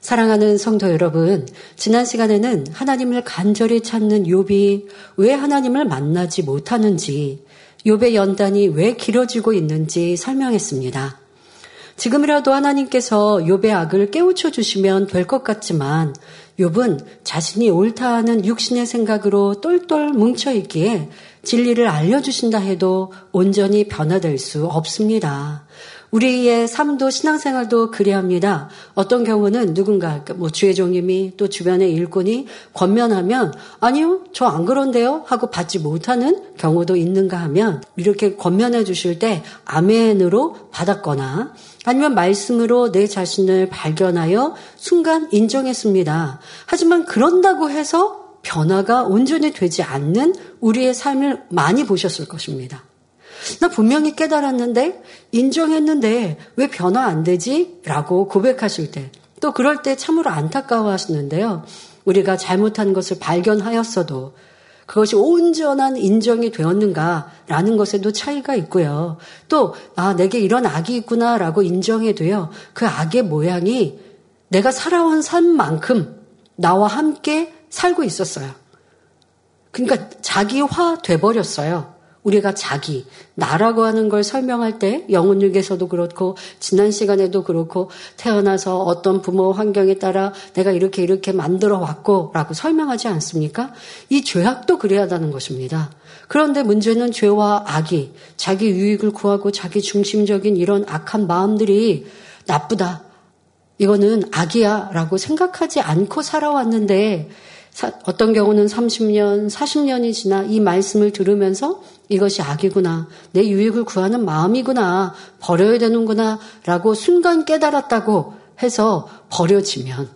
사랑하는 성도 여러분, 지난 시간에는 하나님을 간절히 찾는 욥이 왜 하나님을 만나지 못하는지, 욥의 연단이 왜 길어지고 있는지 설명했습니다. 지금이라도 하나님께서 욥의 악을 깨우쳐 주시면 될 것 같지만 욥은 자신이 옳다 하는 육신의 생각으로 똘똘 뭉쳐 있기에 진리를 알려 주신다 해도 온전히 변화될 수 없습니다. 우리의 삶도 신앙생활도 그래합니다. 어떤 경우는 누군가 뭐 주의 종님이 또 주변의 일꾼이 권면하면 아니요 저 안 그런데요 하고 받지 못하는 경우도 있는가 하면 이렇게 권면해 주실 때 아멘으로 받았거나 아니면 말씀으로 내 자신을 발견하여 순간 인정했습니다. 하지만 그런다고 해서 변화가 온전히 되지 않는 우리의 삶을 많이 보셨을 것입니다. 나 분명히 깨달았는데 인정했는데 왜 변화 안 되지? 라고 고백하실 때 또 그럴 때 참으로 안타까워 하시는데요. 우리가 잘못한 것을 발견하였어도 그것이 온전한 인정이 되었는가라는 것에도 차이가 있고요. 또, 아, 내게 이런 악이 있구나라고 인정해도요. 그 악의 모양이 내가 살아온 삶만큼 나와 함께 살고 있었어요. 그러니까 자기화 돼버렸어요. 우리가 자기, 나라고 하는 걸 설명할 때 영혼육에서도 그렇고 지난 시간에도 그렇고 태어나서 어떤 부모 환경에 따라 내가 이렇게 이렇게 만들어 왔고 라고 설명하지 않습니까? 이 죄악도 그래야 한다는 것입니다. 그런데 문제는 죄와 악이 자기 유익을 구하고 자기 중심적인 이런 악한 마음들이 나쁘다. 이거는 악이야 라고 생각하지 않고 살아왔는데 어떤 경우는 30년, 40년이 지나 이 말씀을 들으면서 이것이 악이구나. 내 유익을 구하는 마음이구나. 버려야 되는구나. 라고 순간 깨달았다고 해서 버려지면.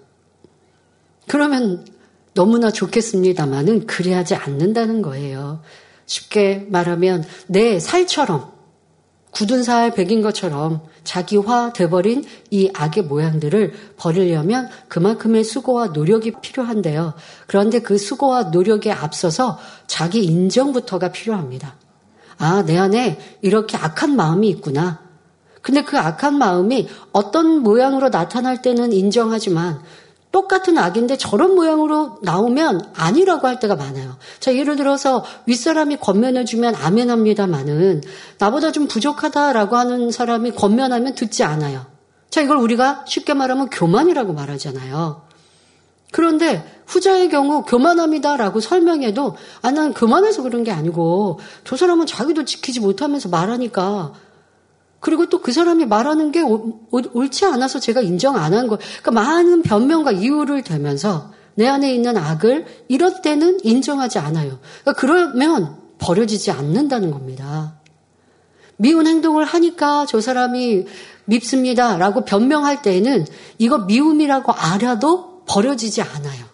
그러면 너무나 좋겠습니다만은 그래야지 않는다는 거예요. 쉽게 말하면 내 살처럼 굳은 살 백인 것처럼 자기화 돼버린 이 악의 모양들을 버리려면 그만큼의 수고와 노력이 필요한데요. 그런데 그 수고와 노력에 앞서서 자기 인정부터가 필요합니다. 아, 내 안에 이렇게 악한 마음이 있구나. 근데 그 악한 마음이 어떤 모양으로 나타날 때는 인정하지만 똑같은 악인데 저런 모양으로 나오면 아니라고 할 때가 많아요. 자, 예를 들어서 윗사람이 권면해주면 아멘합니다만은 나보다 좀 부족하다라고 하는 사람이 권면하면 듣지 않아요. 자, 이걸 우리가 쉽게 말하면 교만이라고 말하잖아요. 그런데 후자의 경우 교만합니다라고 설명해도 아, 난 교만해서 그런 게 아니고 저 사람은 자기도 지키지 못하면서 말하니까 그리고 또 그 사람이 말하는 게 옳지 않아서 제가 인정 안 한 거. 그러니까 많은 변명과 이유를 대면서 내 안에 있는 악을 이럴 때는 인정하지 않아요. 그러니까 그러면 버려지지 않는다는 겁니다. 미운 행동을 하니까 저 사람이 밉습니다 라고 변명할 때에는 이거 미움이라고 알아도 버려지지 않아요.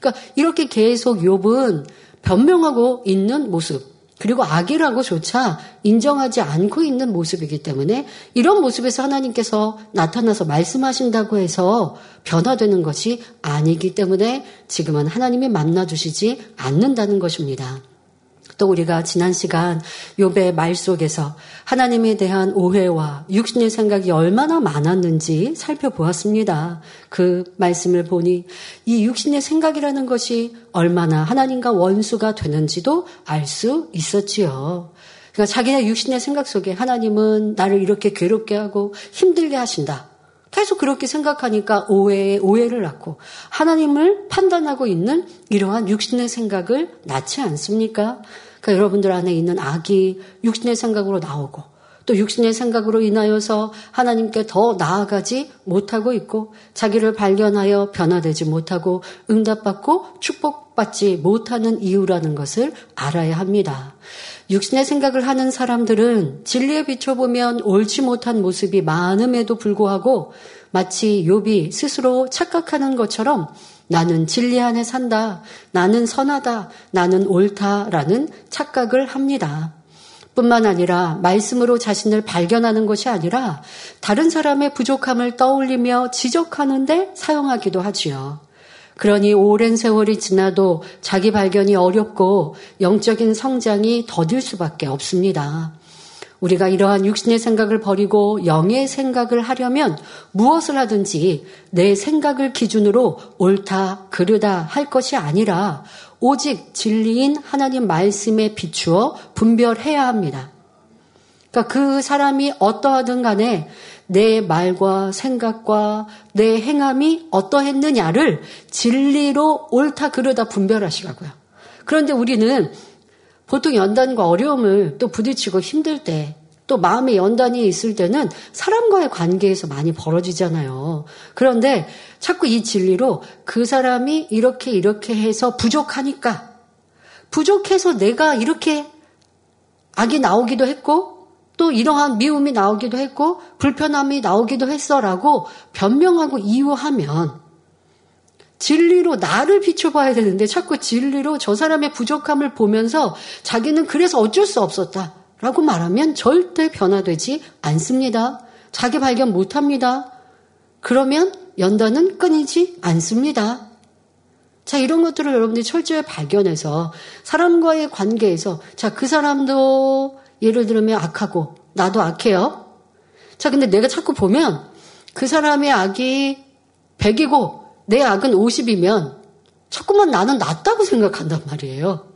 그러니까 이렇게 계속 욥은 변명하고 있는 모습. 그리고 악이라고조차 인정하지 않고 있는 모습이기 때문에 이런 모습에서 하나님께서 나타나서 말씀하신다고 해서 변화되는 것이 아니기 때문에 지금은 하나님이 만나주시지 않는다는 것입니다. 또 우리가 지난 시간 욥의 말 속에서 하나님에 대한 오해와 육신의 생각이 얼마나 많았는지 살펴보았습니다. 그 말씀을 보니 이 육신의 생각이라는 것이 얼마나 하나님과 원수가 되는지도 알 수 있었지요. 그러니까 자기네 육신의 생각 속에 하나님은 나를 이렇게 괴롭게 하고 힘들게 하신다. 계속 그렇게 생각하니까 오해에 오해를 낳고 하나님을 판단하고 있는 이러한 육신의 생각을 낳지 않습니까? 그러니까 여러분들 안에 있는 악이 육신의 생각으로 나오고 또 육신의 생각으로 인하여서 하나님께 더 나아가지 못하고 있고 자기를 발견하여 변화되지 못하고 응답받고 축복받지 못하는 이유라는 것을 알아야 합니다. 육신의 생각을 하는 사람들은 진리에 비춰보면 옳지 못한 모습이 많음에도 불구하고 마치 욥이 스스로 착각하는 것처럼 나는 진리 안에 산다. 나는 선하다. 나는 옳다라는 착각을 합니다. 뿐만 아니라 말씀으로 자신을 발견하는 것이 아니라 다른 사람의 부족함을 떠올리며 지적하는데 사용하기도 하지요. 그러니 오랜 세월이 지나도 자기 발견이 어렵고 영적인 성장이 더딜 수밖에 없습니다. 우리가 이러한 육신의 생각을 버리고 영의 생각을 하려면 무엇을 하든지 내 생각을 기준으로 옳다, 그르다 할 것이 아니라 오직 진리인 하나님 말씀에 비추어 분별해야 합니다. 그러니까 그 사람이 어떠하든 간에 내 말과 생각과 내 행함이 어떠했느냐를 진리로 옳다 그르다 분별하시라고요. 그런데 우리는 보통 연단과 어려움을 또 부딪히고 힘들 때, 또 마음에 연단이 있을 때는 사람과의 관계에서 많이 벌어지잖아요. 그런데 자꾸 이 진리로 그 사람이 이렇게 이렇게 해서 부족하니까, 부족해서 내가 이렇게 악이 나오기도 했고, 또 이러한 미움이 나오기도 했고, 불편함이 나오기도 했어라고 변명하고 이유하면, 진리로 나를 비춰봐야 되는데 자꾸 진리로 저 사람의 부족함을 보면서 자기는 그래서 어쩔 수 없었다. 라고 말하면 절대 변화되지 않습니다. 자기 발견 못 합니다. 그러면 연단은 끊이지 않습니다. 자, 이런 것들을 여러분들이 철저히 발견해서 사람과의 관계에서 자, 그 사람도 예를 들면 악하고 나도 악해요. 자, 근데 내가 자꾸 보면 그 사람의 악이 100이고 내 악은 50이면 자꾸만 나는 낫다고 생각한단 말이에요.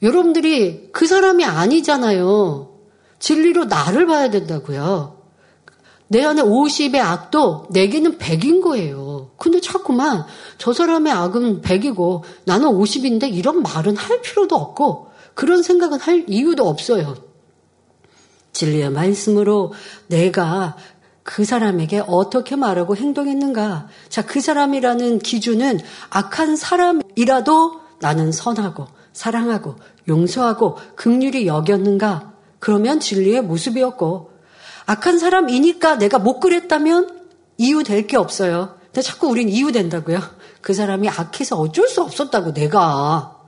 여러분들이 그 사람이 아니잖아요. 진리로 나를 봐야 된다고요. 내 안에 50의 악도 내게는 100인 거예요. 근데 자꾸만 저 사람의 악은 100이고 나는 50인데 이런 말은 할 필요도 없고 그런 생각은 할 이유도 없어요. 진리의 말씀으로 내가 그 사람에게 어떻게 말하고 행동했는가. 자, 그 사람이라는 기준은 악한 사람이라도 나는 선하고 사랑하고 용서하고 극률이 여겼는가. 그러면 진리의 모습이었고 악한 사람이니까 내가 못 그랬다면 이유 될 게 없어요. 근데 자꾸 우린 이유 된다고요. 그 사람이 악해서 어쩔 수 없었다고 내가.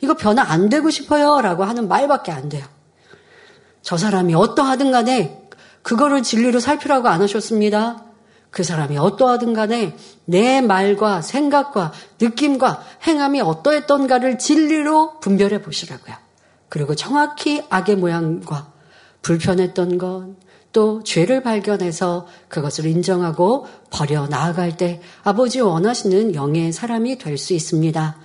이거 변화 안 되고 싶어요. 라고 하는 말밖에 안 돼요. 저 사람이 어떠하든 간에 그거를 진리로 살피라고 안 하셨습니다. 그 사람이 어떠하든 간에 내 말과 생각과 느낌과 행함이 어떠했던가를 진리로 분별해 보시라고요. 그리고 정확히 악의 모양과 불편했던 건또 죄를 발견해서 그것을 인정하고 버려 나아갈 때 아버지 원하시는 영의 사람이 될 수 있습니다.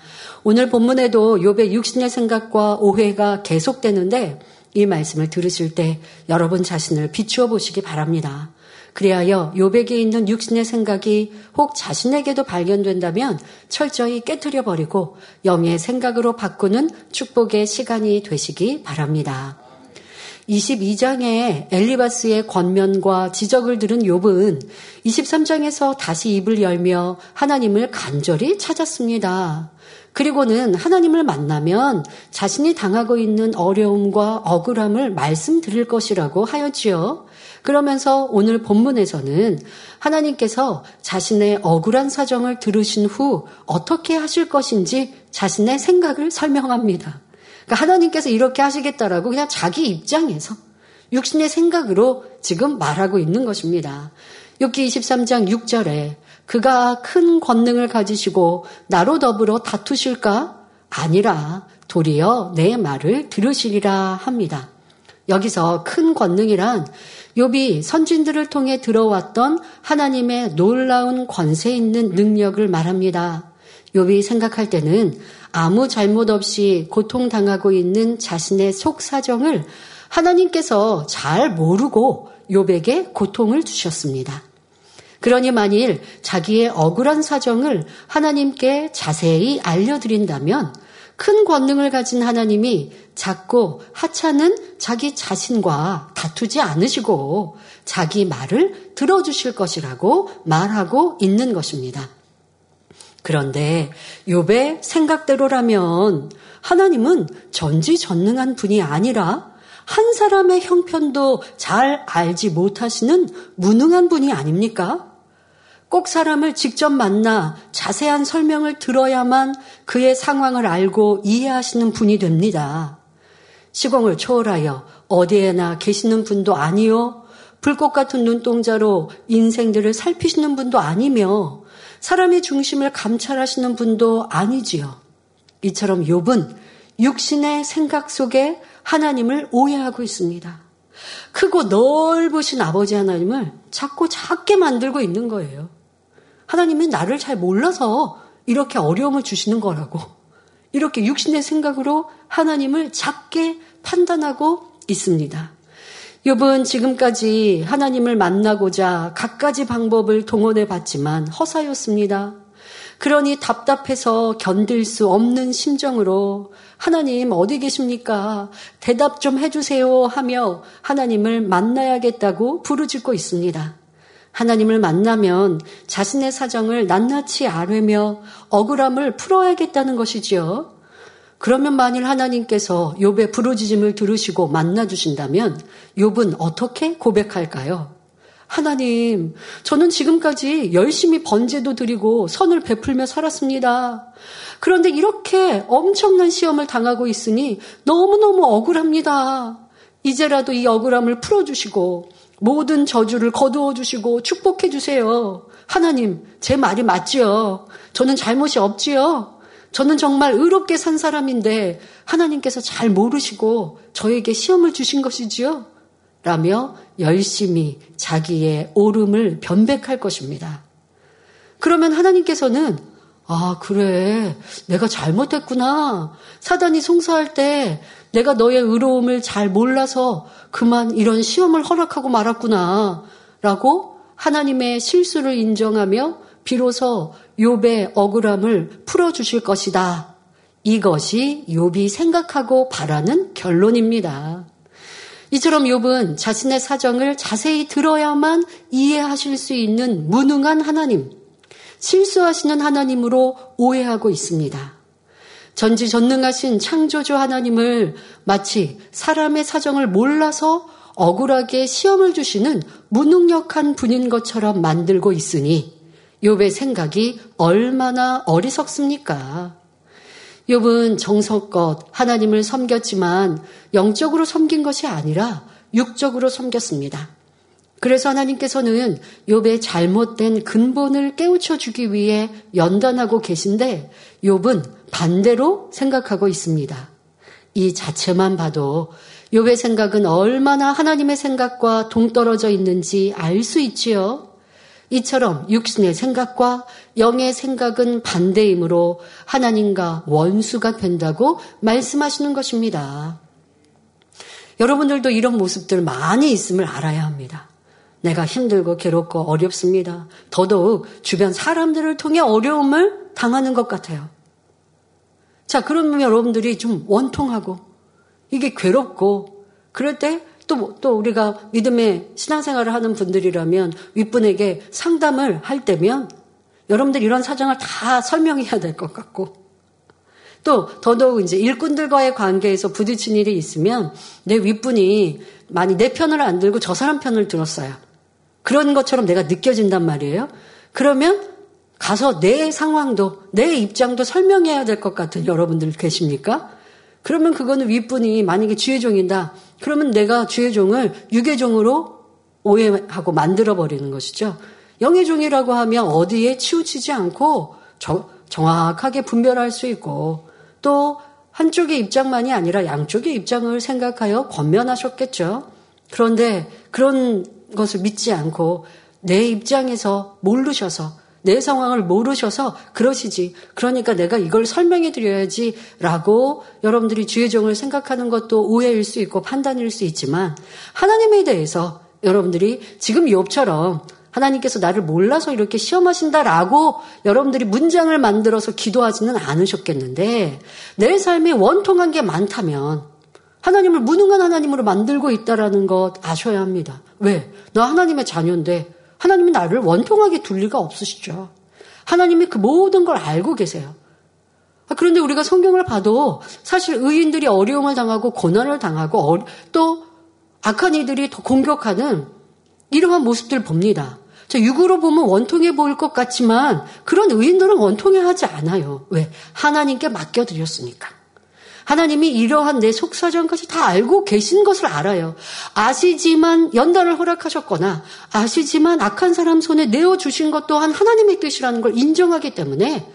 오늘 본문에도 욥의 육신의 생각과 오해가 계속되는데 이 말씀을 들으실 때 여러분 자신을 비추어 보시기 바랍니다. 그리하여 요백에 있는 육신의 생각이 혹 자신에게도 발견된다면 철저히 깨뜨려 버리고 영의 생각으로 바꾸는 축복의 시간이 되시기 바랍니다. 22장에 엘리바스의 권면과 지적을 들은 욥은 23장에서 다시 입을 열며 하나님을 간절히 찾았습니다. 그리고는 하나님을 만나면 자신이 당하고 있는 어려움과 억울함을 말씀드릴 것이라고 하였지요. 그러면서 오늘 본문에서는 하나님께서 자신의 억울한 사정을 들으신 후 어떻게 하실 것인지 자신의 생각을 설명합니다. 그러니까 하나님께서 이렇게 하시겠다라고 그냥 자기 입장에서 육신의 생각으로 지금 말하고 있는 것입니다. 욥기 23장 6절에 그가 큰 권능을 가지시고 나로 더불어 다투실까? 아니라 도리어 내 말을 들으시리라 합니다. 여기서 큰 권능이란 욥이 선진들을 통해 들어왔던 하나님의 놀라운 권세 있는 능력을 말합니다. 욥이 생각할 때는 아무 잘못 없이 고통당하고 있는 자신의 속 사정을 하나님께서 잘 모르고 욥에게 고통을 주셨습니다. 그러니 만일 자기의 억울한 사정을 하나님께 자세히 알려드린다면 큰 권능을 가진 하나님이 작고 하찮은 자기 자신과 다투지 않으시고 자기 말을 들어주실 것이라고 말하고 있는 것입니다. 그런데 욥의 생각대로라면 하나님은 전지전능한 분이 아니라 한 사람의 형편도 잘 알지 못하시는 무능한 분이 아닙니까? 꼭 사람을 직접 만나 자세한 설명을 들어야만 그의 상황을 알고 이해하시는 분이 됩니다. 시공을 초월하여 어디에나 계시는 분도 아니요. 불꽃 같은 눈동자로 인생들을 살피시는 분도 아니며 사람의 중심을 감찰하시는 분도 아니지요. 이처럼 욥은 육신의 생각 속에 하나님을 오해하고 있습니다. 크고 넓으신 아버지 하나님을 자꾸 작게 만들고 있는 거예요. 하나님이 나를 잘 몰라서 이렇게 어려움을 주시는 거라고. 이렇게 육신의 생각으로 하나님을 작게 판단하고 있습니다. 욥은 지금까지 하나님을 만나고자 갖가지 방법을 동원해 봤지만 허사였습니다. 그러니 답답해서 견딜 수 없는 심정으로 하나님 어디 계십니까? 대답 좀 해주세요 하며 하나님을 만나야겠다고 부르짖고 있습니다. 하나님을 만나면 자신의 사정을 낱낱이 아뢰며 억울함을 풀어야겠다는 것이지요. 그러면 만일 하나님께서 욥의 부르짖음을 들으시고 만나 주신다면 욥은 어떻게 고백할까요? 하나님, 저는 지금까지 열심히 번제도 드리고 선을 베풀며 살았습니다. 그런데 이렇게 엄청난 시험을 당하고 있으니 너무너무 억울합니다. 이제라도 이 억울함을 풀어주시고 모든 저주를 거두어 주시고 축복해 주세요. 하나님, 제 말이 맞지요? 저는 잘못이 없지요? 저는 정말 의롭게 산 사람인데 하나님께서 잘 모르시고 저에게 시험을 주신 것이지요? 라며 열심히 자기의 옳음을 변백할 것입니다. 그러면 하나님께서는 아, 그래. 내가 잘못했구나. 사단이 송사할 때 내가 너의 의로움을 잘 몰라서 그만 이런 시험을 허락하고 말았구나. 라고 하나님의 실수를 인정하며 비로소 욥의 억울함을 풀어 주실 것이다. 이것이 욥이 생각하고 바라는 결론입니다. 이처럼 욥은 자신의 사정을 자세히 들어야만 이해하실 수 있는 무능한 하나님, 실수하시는 하나님으로 오해하고 있습니다. 전지전능하신 창조주 하나님을 마치 사람의 사정을 몰라서 억울하게 시험을 주시는 무능력한 분인 것처럼 만들고 있으니 욥의 생각이 얼마나 어리석습니까? 욥은 정성껏 하나님을 섬겼지만 영적으로 섬긴 것이 아니라 육적으로 섬겼습니다. 그래서 하나님께서는 욥의 잘못된 근본을 깨우쳐 주기 위해 연단하고 계신데 욥은 반대로 생각하고 있습니다. 이 자체만 봐도 욥의 생각은 얼마나 하나님의 생각과 동떨어져 있는지 알 수 있지요. 이처럼 육신의 생각과 영의 생각은 반대이므로 하나님과 원수가 된다고 말씀하시는 것입니다. 여러분들도 이런 모습들 많이 있음을 알아야 합니다. 내가 힘들고 괴롭고 어렵습니다. 더더욱 주변 사람들을 통해 어려움을 당하는 것 같아요. 자, 그러면 여러분들이 좀 원통하고 이게 괴롭고 그럴 때 또, 또 우리가 믿음의 신앙생활을 하는 분들이라면 윗분에게 상담을 할 때면 여러분들 이런 사정을 다 설명해야 될 것 같고 또 더더욱 이제 일꾼들과의 관계에서 부딪힌 일이 있으면 내 윗분이 많이 내 편을 안 들고 저 사람 편을 들었어요. 그런 것처럼 내가 느껴진단 말이에요. 그러면 가서 내 상황도 내 입장도 설명해야 될 것 같은 여러분들 계십니까? 그러면 그거는 윗분이 만약에 주의종이다. 그러면 내가 주의 종을 육의 종으로 오해하고 만들어 버리는 것이죠. 영의 종이라고 하면 어디에 치우치지 않고 저, 정확하게 분별할 수 있고 또 한쪽의 입장만이 아니라 양쪽의 입장을 생각하여 권면하셨겠죠. 그런데 그런 것을 믿지 않고 내 입장에서 모르셔서 내 상황을 모르셔서 그러시지. 그러니까 내가 이걸 설명해 드려야지 라고 여러분들이 주의 종을 생각하는 것도 오해일 수 있고 판단일 수 있지만 하나님에 대해서 여러분들이 지금 욥처럼 하나님께서 나를 몰라서 이렇게 시험하신다라고 여러분들이 문장을 만들어서 기도하지는 않으셨겠는데 내 삶에 원통한 게 많다면 하나님을 무능한 하나님으로 만들고 있다라는 것 아셔야 합니다. 왜? 나 하나님의 자녀인데 하나님이 나를 원통하게 둘 리가 없으시죠. 하나님이 그 모든 걸 알고 계세요. 아, 그런데 우리가 성경을 봐도 사실 의인들이 어려움을 당하고 고난을 당하고 또 악한 이들이 더 공격하는 이러한 모습들 봅니다. 자, 육으로 보면 원통해 보일 것 같지만 그런 의인들은 원통해 하지 않아요. 왜? 하나님께 맡겨드렸으니까. 하나님이 이러한 내 속사정까지 다 알고 계신 것을 알아요. 아시지만 연단을 허락하셨거나 아시지만 악한 사람 손에 내어 주신 것 또한 하나님의 뜻이라는 걸 인정하기 때문에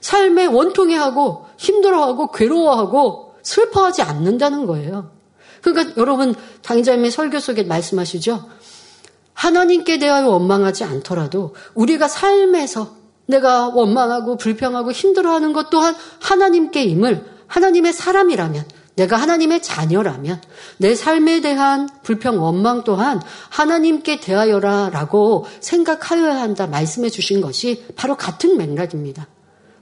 삶에 원통해하고 힘들어하고 괴로워하고 슬퍼하지 않는다는 거예요. 그러니까 여러분 당자님의 설교 속에 말씀하시죠. 하나님께 대하여 원망하지 않더라도 우리가 삶에서 내가 원망하고 불평하고 힘들어하는 것 또한 하나님께 임을 하나님의 사람이라면 내가 하나님의 자녀라면 내 삶에 대한 불평 원망 또한 하나님께 대하여라 라고 생각하여야 한다 말씀해 주신 것이 바로 같은 맥락입니다.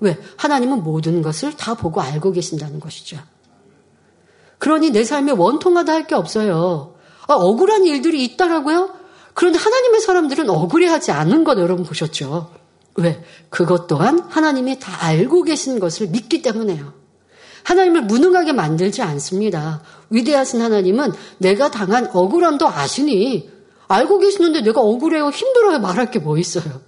왜? 하나님은 모든 것을 다 보고 알고 계신다는 것이죠. 그러니 내 삶에 원통하다 할 게 없어요. 아, 억울한 일들이 있다라고요? 그런데 하나님의 사람들은 억울해하지 않은 것 여러분 보셨죠? 왜? 그것 또한 하나님이 다 알고 계신 것을 믿기 때문에요. 하나님을 무능하게 만들지 않습니다. 위대하신 하나님은 내가 당한 억울함도 아시니 알고 계시는데 내가 억울해요, 힘들어요 말할 게 뭐 있어요.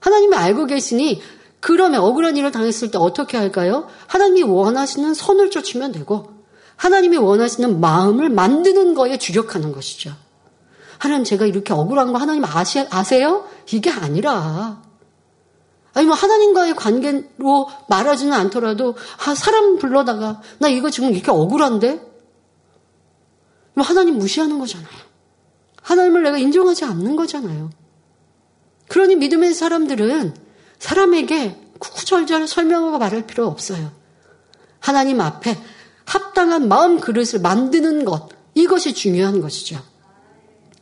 하나님이 알고 계시니 그러면 억울한 일을 당했을 때 어떻게 할까요? 하나님이 원하시는 선을 쫓으면 되고 하나님이 원하시는 마음을 만드는 거에 주력하는 것이죠. 하나님 제가 이렇게 억울한 거 하나님 아시, 아세요? 이게 아니라 아니 뭐 하나님과의 관계로 말하지는 않더라도 아, 사람 불러다가 나 이거 지금 이렇게 억울한데 뭐 하나님 무시하는 거잖아요. 하나님을 내가 인정하지 않는 거잖아요. 그러니 믿음의 사람들은 사람에게 구구절절 설명하고 말할 필요 없어요. 하나님 앞에 합당한 마음 그릇을 만드는 것 이것이 중요한 것이죠.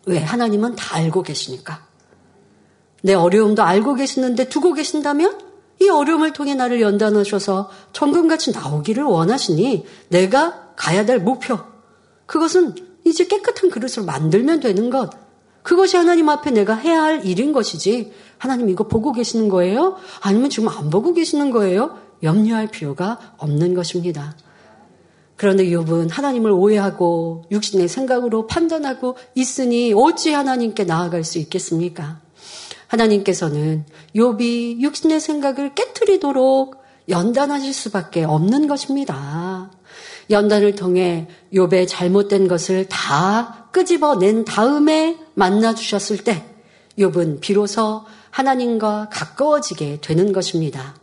왜? 하나님은 다 알고 계시니까. 내 어려움도 알고 계시는데 두고 계신다면 이 어려움을 통해 나를 연단하셔서 정금같이 나오기를 원하시니 내가 가야 될 목표. 그것은 이제 깨끗한 그릇을 만들면 되는 것. 그것이 하나님 앞에 내가 해야 할 일인 것이지. 하나님 이거 보고 계시는 거예요? 아니면 지금 안 보고 계시는 거예요? 염려할 필요가 없는 것입니다. 그런데 욥은 하나님을 오해하고 육신의 생각으로 판단하고 있으니 어찌 하나님께 나아갈 수 있겠습니까? 하나님께서는 욥이 육신의 생각을 깨뜨리도록 연단하실 수밖에 없는 것입니다. 연단을 통해 욥의 잘못된 것을 다 끄집어낸 다음에 만나 주셨을 때 욥은 비로소 하나님과 가까워지게 되는 것입니다.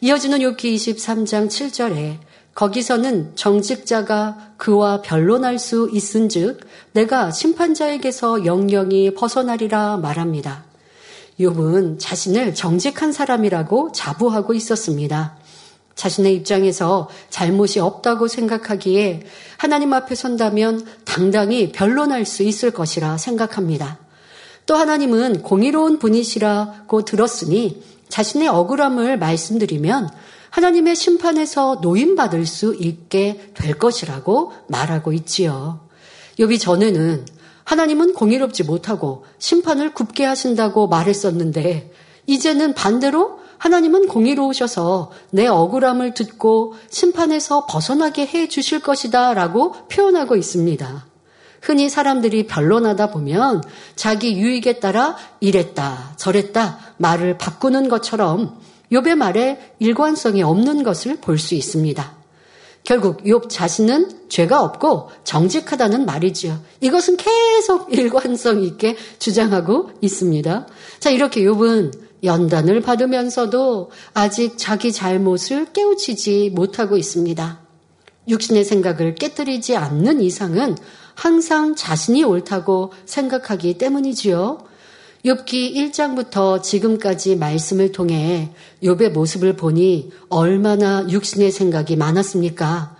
이어지는 욥기 23장 7절에 거기서는 정직자가 그와 변론할 수 있은즉 내가 심판자에게서 영영이 벗어나리라 말합니다. 욥은 자신을 정직한 사람이라고 자부하고 있었습니다. 자신의 입장에서 잘못이 없다고 생각하기에 하나님 앞에 선다면 당당히 변론할 수 있을 것이라 생각합니다. 또 하나님은 공의로운 분이시라고 들었으니 자신의 억울함을 말씀드리면 하나님의 심판에서 노인받을 수 있게 될 것이라고 말하고 있지요. 욥이 전에는 하나님은 공의롭지 못하고 심판을 굽게 하신다고 말했었는데 이제는 반대로 하나님은 공의로우셔서 내 억울함을 듣고 심판에서 벗어나게 해 주실 것이다 라고 표현하고 있습니다. 흔히 사람들이 변론하다 보면 자기 유익에 따라 이랬다 저랬다 말을 바꾸는 것처럼 욥의 말에 일관성이 없는 것을 볼 수 있습니다. 결국 욥 자신은 죄가 없고 정직하다는 말이지요. 이것은 계속 일관성 있게 주장하고 있습니다. 자, 이렇게 욥은 연단을 받으면서도 아직 자기 잘못을 깨우치지 못하고 있습니다. 육신의 생각을 깨뜨리지 않는 이상은 항상 자신이 옳다고 생각하기 때문이지요. 욥기 1장부터 지금까지 말씀을 통해 욥의 모습을 보니 얼마나 육신의 생각이 많았습니까?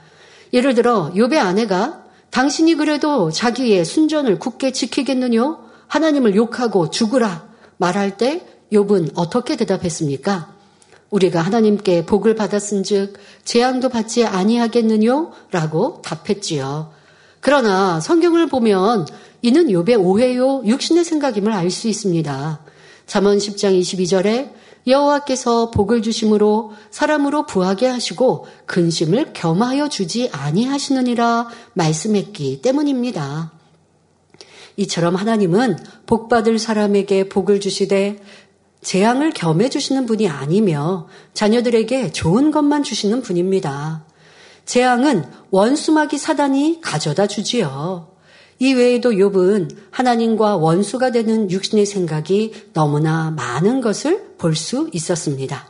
예를 들어 욥의 아내가 당신이 그래도 자기의 순전을 굳게 지키겠느냐? 하나님을 욕하고 죽으라 말할 때 욥은 어떻게 대답했습니까? 우리가 하나님께 복을 받았은즉 재앙도 받지 아니하겠느냐? 라고 답했지요. 그러나 성경을 보면 이는 욥의 오해요 육신의 생각임을 알 수 있습니다. 잠언 10장 22절에 여호와께서 복을 주심으로 사람으로 부하게 하시고 근심을 겸하여 주지 아니하시느니라 말씀했기 때문입니다. 이처럼 하나님은 복받을 사람에게 복을 주시되 재앙을 겸해 주시는 분이 아니며 자녀들에게 좋은 것만 주시는 분입니다. 재앙은 원수마귀 사단이 가져다 주지요. 이 외에도 욥은 하나님과 원수가 되는 육신의 생각이 너무나 많은 것을 볼 수 있었습니다.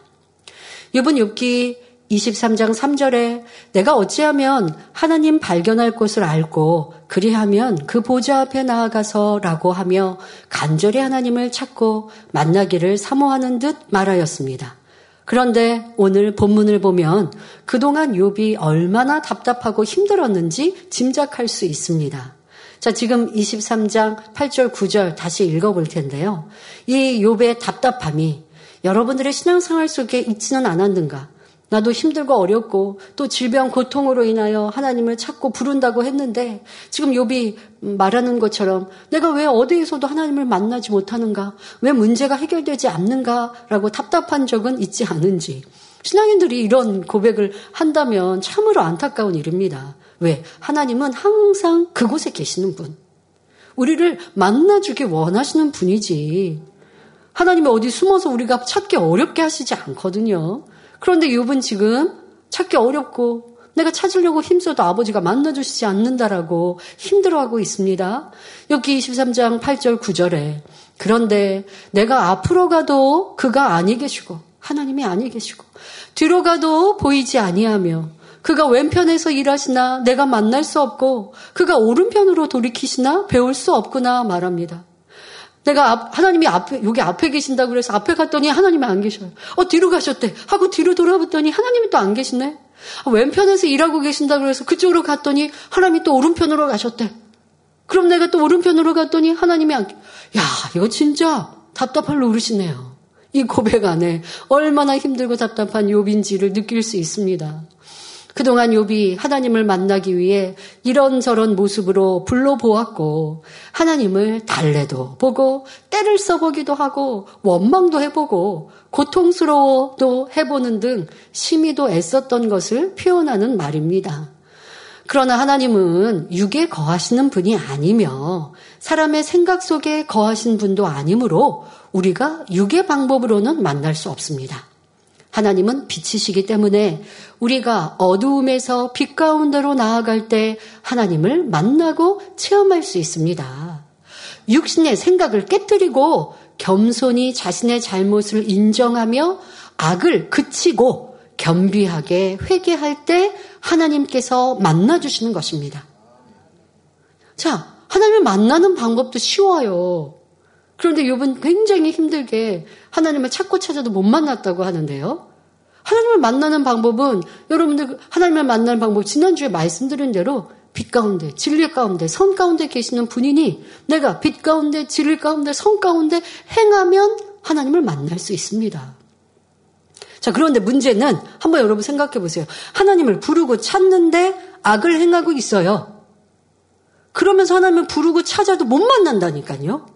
욥은 욥기 23장 3절에 내가 어찌하면 하나님 발견할 곳을 알고 그리하면 그 보좌 앞에 나아가서라고 하며 간절히 하나님을 찾고 만나기를 사모하는 듯 말하였습니다. 그런데 오늘 본문을 보면 그동안 욥이 얼마나 답답하고 힘들었는지 짐작할 수 있습니다. 자, 지금 23장 8절 9절 다시 읽어 볼 텐데요. 이 욥의 답답함이 여러분들의 신앙생활 속에 있지는 않았는가? 나도 힘들고 어렵고 또 질병 고통으로 인하여 하나님을 찾고 부른다고 했는데 지금 욥이 말하는 것처럼 내가 왜 어디에서도 하나님을 만나지 못하는가? 왜 문제가 해결되지 않는가라고 답답한 적은 있지 않은지 신앙인들이 이런 고백을 한다면 참으로 안타까운 일입니다. 왜? 하나님은 항상 그곳에 계시는 분. 우리를 만나주기 원하시는 분이지. 하나님이 어디 숨어서 우리가 찾기 어렵게 하시지 않거든요. 그런데 욥은 지금 찾기 어렵고 내가 찾으려고 힘써도 아버지가 만나주시지 않는다라고 힘들어하고 있습니다. 여기 23장 8절 9절에 그런데 내가 앞으로 가도 그가 아니 계시고 하나님이 아니 계시고 뒤로 가도 보이지 아니하며 그가 왼편에서 일하시나 내가 만날 수 없고 그가 오른편으로 돌이키시나 배울 수 없구나 말합니다. 내가 앞, 하나님이 앞에, 여기 앞에 계신다 그래서 앞에 갔더니 하나님이 안 계셔요. 어, 뒤로 가셨대. 하고 뒤로 돌아봤더니 하나님이 또 안 계시네. 아, 왼편에서 일하고 계신다 그래서 그쪽으로 갔더니 하나님이 또 오른편으로 가셨대. 그럼 내가 또 오른편으로 갔더니 하나님이 안, 야, 이거 진짜 답답할 노릇이네요. 이 고백 안에 얼마나 힘들고 답답한 욥인지를 느낄 수 있습니다. 그동안 욥이 하나님을 만나기 위해 이런저런 모습으로 불러보았고 하나님을 달래도 보고 때를 써보기도 하고 원망도 해보고 고통스러워도 해보는 등 심히도 애썼던 것을 표현하는 말입니다. 그러나 하나님은 육에 거하시는 분이 아니며 사람의 생각 속에 거하신 분도 아니므로 우리가 육의 방법으로는 만날 수 없습니다. 하나님은 빛이시기 때문에 우리가 어두움에서 빛 가운데로 나아갈 때 하나님을 만나고 체험할 수 있습니다. 육신의 생각을 깨뜨리고 겸손히 자신의 잘못을 인정하며 악을 그치고 겸비하게 회개할 때 하나님께서 만나주시는 것입니다. 자, 하나님을 만나는 방법도 쉬워요. 그런데 요번 굉장히 힘들게 하나님을 찾고 찾아도 못 만났다고 하는데요. 하나님을 만나는 방법은 여러분들 하나님을 만나는 방법 지난주에 말씀드린 대로 빛 가운데 진리 가운데 선 가운데 계시는 분이니 내가 빛 가운데 진리 가운데 선 가운데 행하면 하나님을 만날 수 있습니다. 자 그런데 문제는 한번 여러분 생각해 보세요. 하나님을 부르고 찾는데 악을 행하고 있어요. 그러면서 하나님을 부르고 찾아도 못 만난다니까요.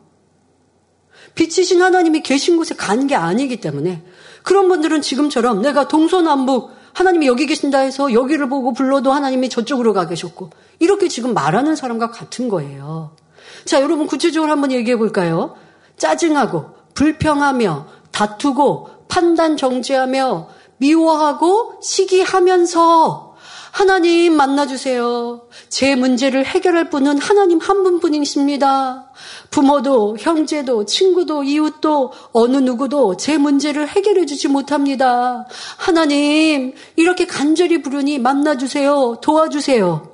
빛이신 하나님이 계신 곳에 간 게 아니기 때문에 그런 분들은 지금처럼 내가 동서남북 하나님이 여기 계신다 해서 여기를 보고 불러도 하나님이 저쪽으로 가 계셨고 이렇게 지금 말하는 사람과 같은 거예요. 자, 여러분 구체적으로 한번 얘기해 볼까요? 짜증하고 불평하며 다투고 판단 정지하며 미워하고 시기하면서 하나님 만나주세요. 제 문제를 해결할 분은 하나님 한 분뿐이십니다. 부모도, 형제도, 친구도, 이웃도, 어느 누구도 제 문제를 해결해 주지 못합니다. 하나님, 이렇게 간절히 부르니 만나주세요. 도와주세요.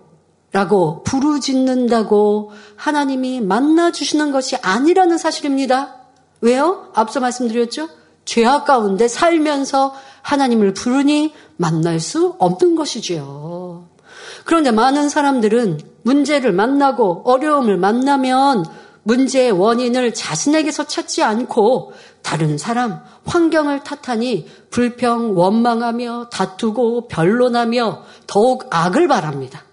라고 부르짖는다고 하나님이 만나주시는 것이 아니라는 사실입니다. 왜요? 앞서 말씀드렸죠? 죄악 가운데 살면서 하나님을 부르니 만날 수 없는 것이지요. 그런데 많은 사람들은 문제를 만나고 어려움을 만나면 문제의 원인을 자신에게서 찾지 않고 다른 사람, 환경을 탓하니 불평, 원망하며 다투고 변론하며 더욱 악을 바랍니다.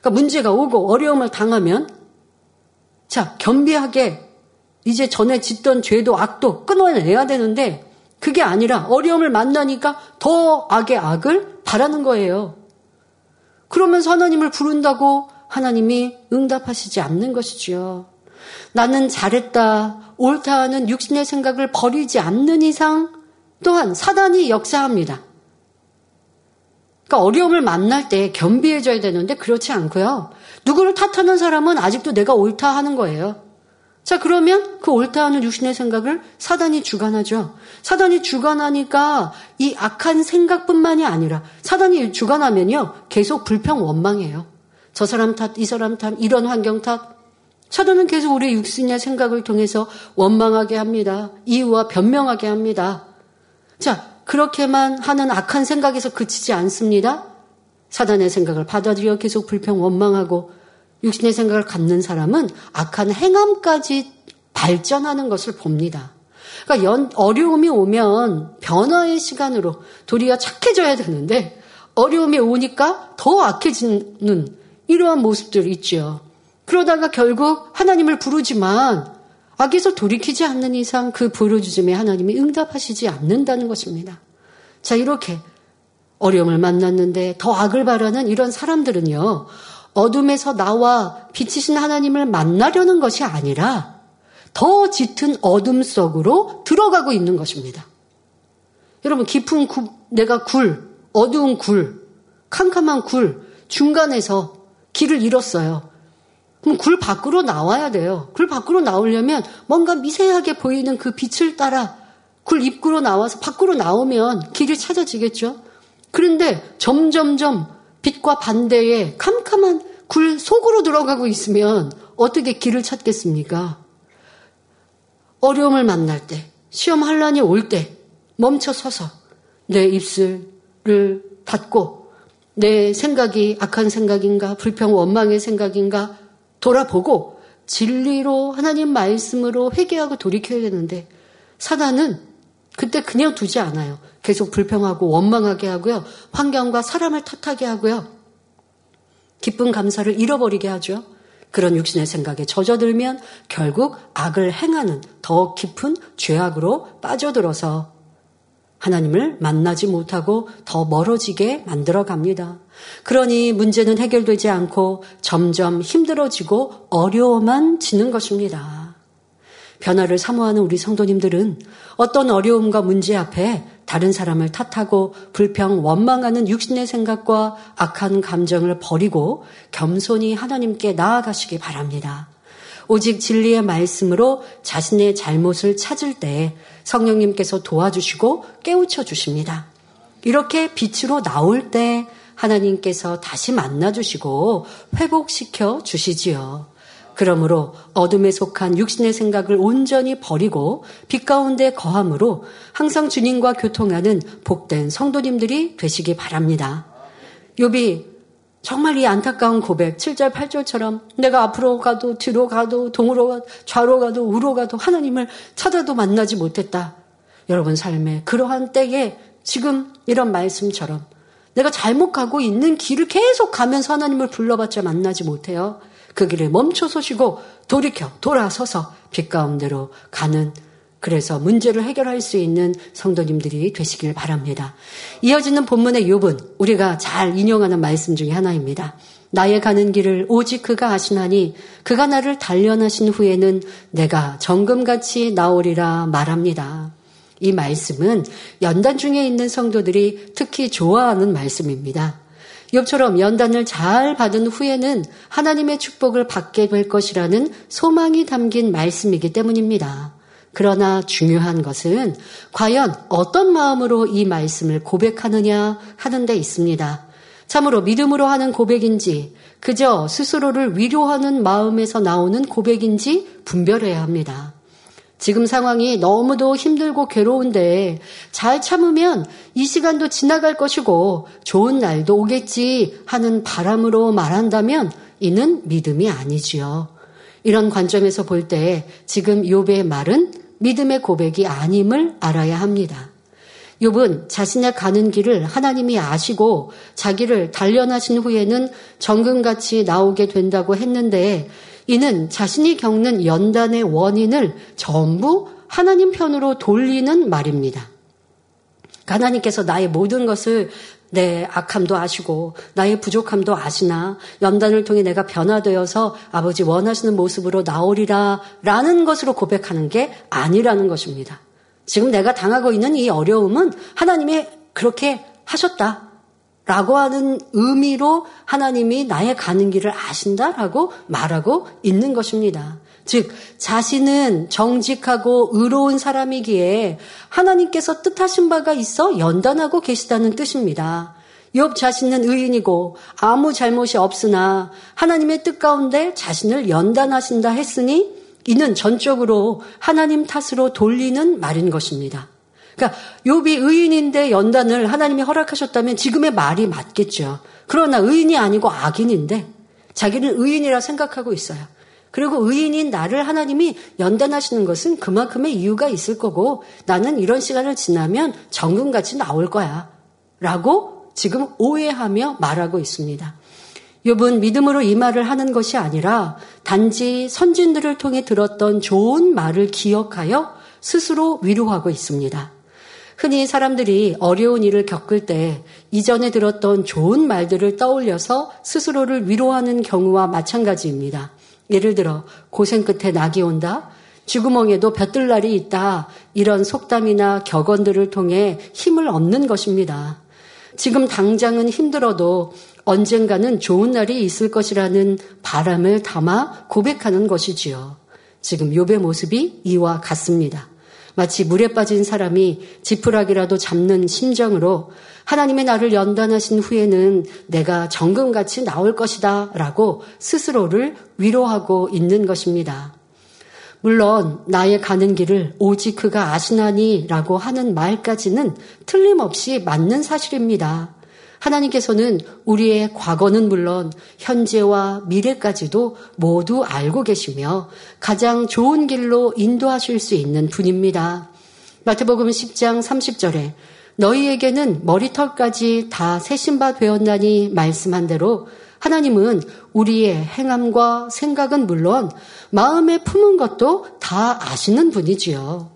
그러니까 문제가 오고 어려움을 당하면 자, 겸비하게 이제 전에 짓던 죄도 악도 끊어내야 되는데 그게 아니라 어려움을 만나니까 더 악의 악을 바라는 거예요. 그러면서 하나님을 부른다고 하나님이 응답하시지 않는 것이지요. 나는 잘했다, 옳다 하는 육신의 생각을 버리지 않는 이상 또한 사단이 역사합니다. 그러니까 어려움을 만날 때 겸비해져야 되는데 그렇지 않고요. 누구를 탓하는 사람은 아직도 내가 옳다 하는 거예요. 자, 그러면 그 옳다 하는 육신의 생각을 사단이 주관하죠. 사단이 주관하니까 이 악한 생각뿐만이 아니라 사단이 주관하면요. 계속 불평 원망해요. 저 사람 탓, 이 사람 탓, 이런 환경 탓. 사단은 계속 우리 육신의 생각을 통해서 원망하게 합니다. 이유와 변명하게 합니다. 자, 그렇게만 하는 악한 생각에서 그치지 않습니다. 사단의 생각을 받아들여 계속 불평 원망하고 육신의 생각을 갖는 사람은 악한 행함까지 발전하는 것을 봅니다. 그러니까 연, 어려움이 오면 변화의 시간으로 도리어 착해져야 되는데 어려움이 오니까 더 악해지는 이러한 모습들이 있죠. 그러다가 결국 하나님을 부르지만 악에서 돌이키지 않는 이상 그 부르짖음에 하나님이 응답하시지 않는다는 것입니다. 자, 이렇게 어려움을 만났는데 더 악을 바라는 이런 사람들은요, 어둠에서 나와 빛이신 하나님을 만나려는 것이 아니라 더 짙은 어둠 속으로 들어가고 있는 것입니다. 여러분, 깊은 구, 내가 굴, 어두운 굴, 캄캄한 굴, 중간에서 길을 잃었어요. 그럼 굴 밖으로 나와야 돼요. 굴 밖으로 나오려면 뭔가 미세하게 보이는 그 빛을 따라 굴 입구로 나와서 밖으로 나오면 길이 찾아지겠죠. 그런데 점점점 빛과 반대의 캄캄한 굴 속으로 들어가고 있으면 어떻게 길을 찾겠습니까? 어려움을 만날 때, 시험 환란이 올 때 멈춰 서서 내 입술을 닫고 내 생각이 악한 생각인가, 불평 원망의 생각인가 돌아보고 진리로 하나님 말씀으로 회개하고 돌이켜야 되는데 사단은 그때 그냥 두지 않아요. 계속 불평하고 원망하게 하고요. 환경과 사람을 탓하게 하고요. 기쁜 감사를 잃어버리게 하죠. 그런 육신의 생각에 젖어들면 결국 악을 행하는 더 깊은 죄악으로 빠져들어서 하나님을 만나지 못하고 더 멀어지게 만들어 갑니다. 그러니 문제는 해결되지 않고 점점 힘들어지고 어려워만 지는 것입니다. 변화를 사모하는 우리 성도님들은 어떤 어려움과 문제 앞에 다른 사람을 탓하고 불평, 원망하는 육신의 생각과 악한 감정을 버리고 겸손히 하나님께 나아가시기 바랍니다. 오직 진리의 말씀으로 자신의 잘못을 찾을 때 성령님께서 도와주시고 깨우쳐 주십니다. 이렇게 빛으로 나올 때 하나님께서 다시 만나주시고 회복시켜 주시지요. 그러므로 어둠에 속한 육신의 생각을 온전히 버리고 빛 가운데 거함으로 항상 주님과 교통하는 복된 성도님들이 되시기 바랍니다. 욥이 정말 이 안타까운 고백 7절 8절처럼 내가 앞으로 가도 뒤로 가도 동으로 가도 좌로 가도 우로 가도 하나님을 찾아도 만나지 못했다. 여러분 삶에 그러한 때에 지금 이런 말씀처럼 내가 잘못 가고 있는 길을 계속 가면서 하나님을 불러봤자 만나지 못해요. 그 길을 멈춰 서시고 돌이켜 돌아서서 빛 가운데로 가는 그래서 문제를 해결할 수 있는 성도님들이 되시길 바랍니다. 이어지는 본문의 욥은 우리가 잘 인용하는 말씀 중에 하나입니다. 나의 가는 길을 오직 그가 아시나니 그가 나를 단련하신 후에는 내가 정금같이 나오리라 말합니다. 이 말씀은 연단 중에 있는 성도들이 특히 좋아하는 말씀입니다. 욥처럼 연단을 잘 받은 후에는 하나님의 축복을 받게 될 것이라는 소망이 담긴 말씀이기 때문입니다. 그러나 중요한 것은 과연 어떤 마음으로 이 말씀을 고백하느냐 하는 데 있습니다. 참으로 믿음으로 하는 고백인지 그저 스스로를 위로하는 마음에서 나오는 고백인지 분별해야 합니다. 지금 상황이 너무도 힘들고 괴로운데 잘 참으면 이 시간도 지나갈 것이고 좋은 날도 오겠지 하는 바람으로 말한다면 이는 믿음이 아니지요. 이런 관점에서 볼 때 지금 욥의 말은 믿음의 고백이 아님을 알아야 합니다. 욥은 자신의 가는 길을 하나님이 아시고 자기를 단련하신 후에는 정금같이 나오게 된다고 했는데 이는 자신이 겪는 연단의 원인을 전부 하나님 편으로 돌리는 말입니다. 하나님께서 나의 모든 것을 내 악함도 아시고 나의 부족함도 아시나 연단을 통해 내가 변화되어서 아버지 원하시는 모습으로 나오리라 라는 것으로 고백하는 게 아니라는 것입니다. 지금 내가 당하고 있는 이 어려움은 하나님이 그렇게 하셨다. 라고 하는 의미로 하나님이 나의 가는 길을 아신다라고 말하고 있는 것입니다. 즉 자신은 정직하고 의로운 사람이기에 하나님께서 뜻하신 바가 있어 연단하고 계시다는 뜻입니다. 욥 자신은 의인이고 아무 잘못이 없으나 하나님의 뜻 가운데 자신을 연단하신다 했으니 이는 전적으로 하나님 탓으로 돌리는 말인 것입니다. 그러니까 욥이 의인인데 연단을 하나님이 허락하셨다면 지금의 말이 맞겠죠. 그러나 의인이 아니고 악인인데 자기는 의인이라 생각하고 있어요. 그리고 의인인 나를 하나님이 연단하시는 것은 그만큼의 이유가 있을 거고 나는 이런 시간을 지나면 정금같이 나올 거야. 라고 지금 오해하며 말하고 있습니다. 욥은 믿음으로 이 말을 하는 것이 아니라 단지 선진들을 통해 들었던 좋은 말을 기억하여 스스로 위로하고 있습니다. 흔히 사람들이 어려운 일을 겪을 때 이전에 들었던 좋은 말들을 떠올려서 스스로를 위로하는 경우와 마찬가지입니다. 예를 들어 고생 끝에 낙이 온다. 쥐구멍에도 볕들 날이 있다. 이런 속담이나 격언들을 통해 힘을 얻는 것입니다. 지금 당장은 힘들어도 언젠가는 좋은 날이 있을 것이라는 바람을 담아 고백하는 것이지요. 지금 욥의 모습이 이와 같습니다. 마치 물에 빠진 사람이 지푸라기라도 잡는 심정으로 하나님의 나를 연단하신 후에는 내가 정금같이 나올 것이다 라고 스스로를 위로하고 있는 것입니다. 물론 나의 가는 길을 오직 그가 아시나니 라고 하는 말까지는 틀림없이 맞는 사실입니다. 하나님께서는 우리의 과거는 물론 현재와 미래까지도 모두 알고 계시며 가장 좋은 길로 인도하실 수 있는 분입니다. 마태복음 10장 30절에 너희에게는 머리털까지 다 새신바 되었나니 말씀한 대로 하나님은 우리의 행함과 생각은 물론 마음에 품은 것도 다 아시는 분이지요.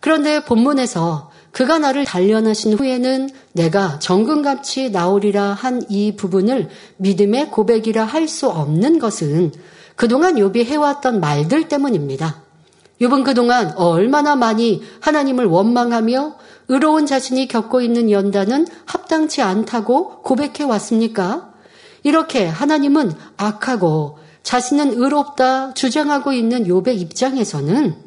그런데 본문에서 그가 나를 단련하신 후에는 내가 정금같이 나오리라 한 이 부분을 믿음의 고백이라 할 수 없는 것은 그동안 욥이 해왔던 말들 때문입니다. 욥은 그동안 얼마나 많이 하나님을 원망하며 의로운 자신이 겪고 있는 연단은 합당치 않다고 고백해 왔습니까? 이렇게 하나님은 악하고 자신은 의롭다 주장하고 있는 욥의 입장에서는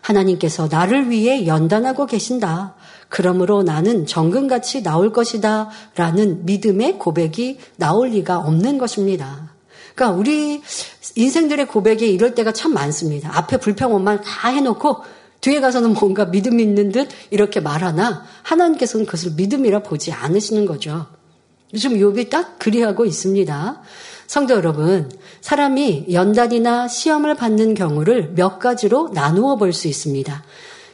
하나님께서 나를 위해 연단하고 계신다. 그러므로 나는 정금같이 나올 것이다. 라는 믿음의 고백이 나올 리가 없는 것입니다. 그러니까 우리 인생들의 고백에 이럴 때가 참 많습니다. 앞에 불평원만 다 해놓고 뒤에 가서는 뭔가 믿음 있는 듯 이렇게 말하나 하나님께서는 그것을 믿음이라 보지 않으시는 거죠. 요즘 욥이 딱 그리하고 있습니다. 성도 여러분, 사람이 연단이나 시험을 받는 경우를 몇 가지로 나누어 볼 수 있습니다.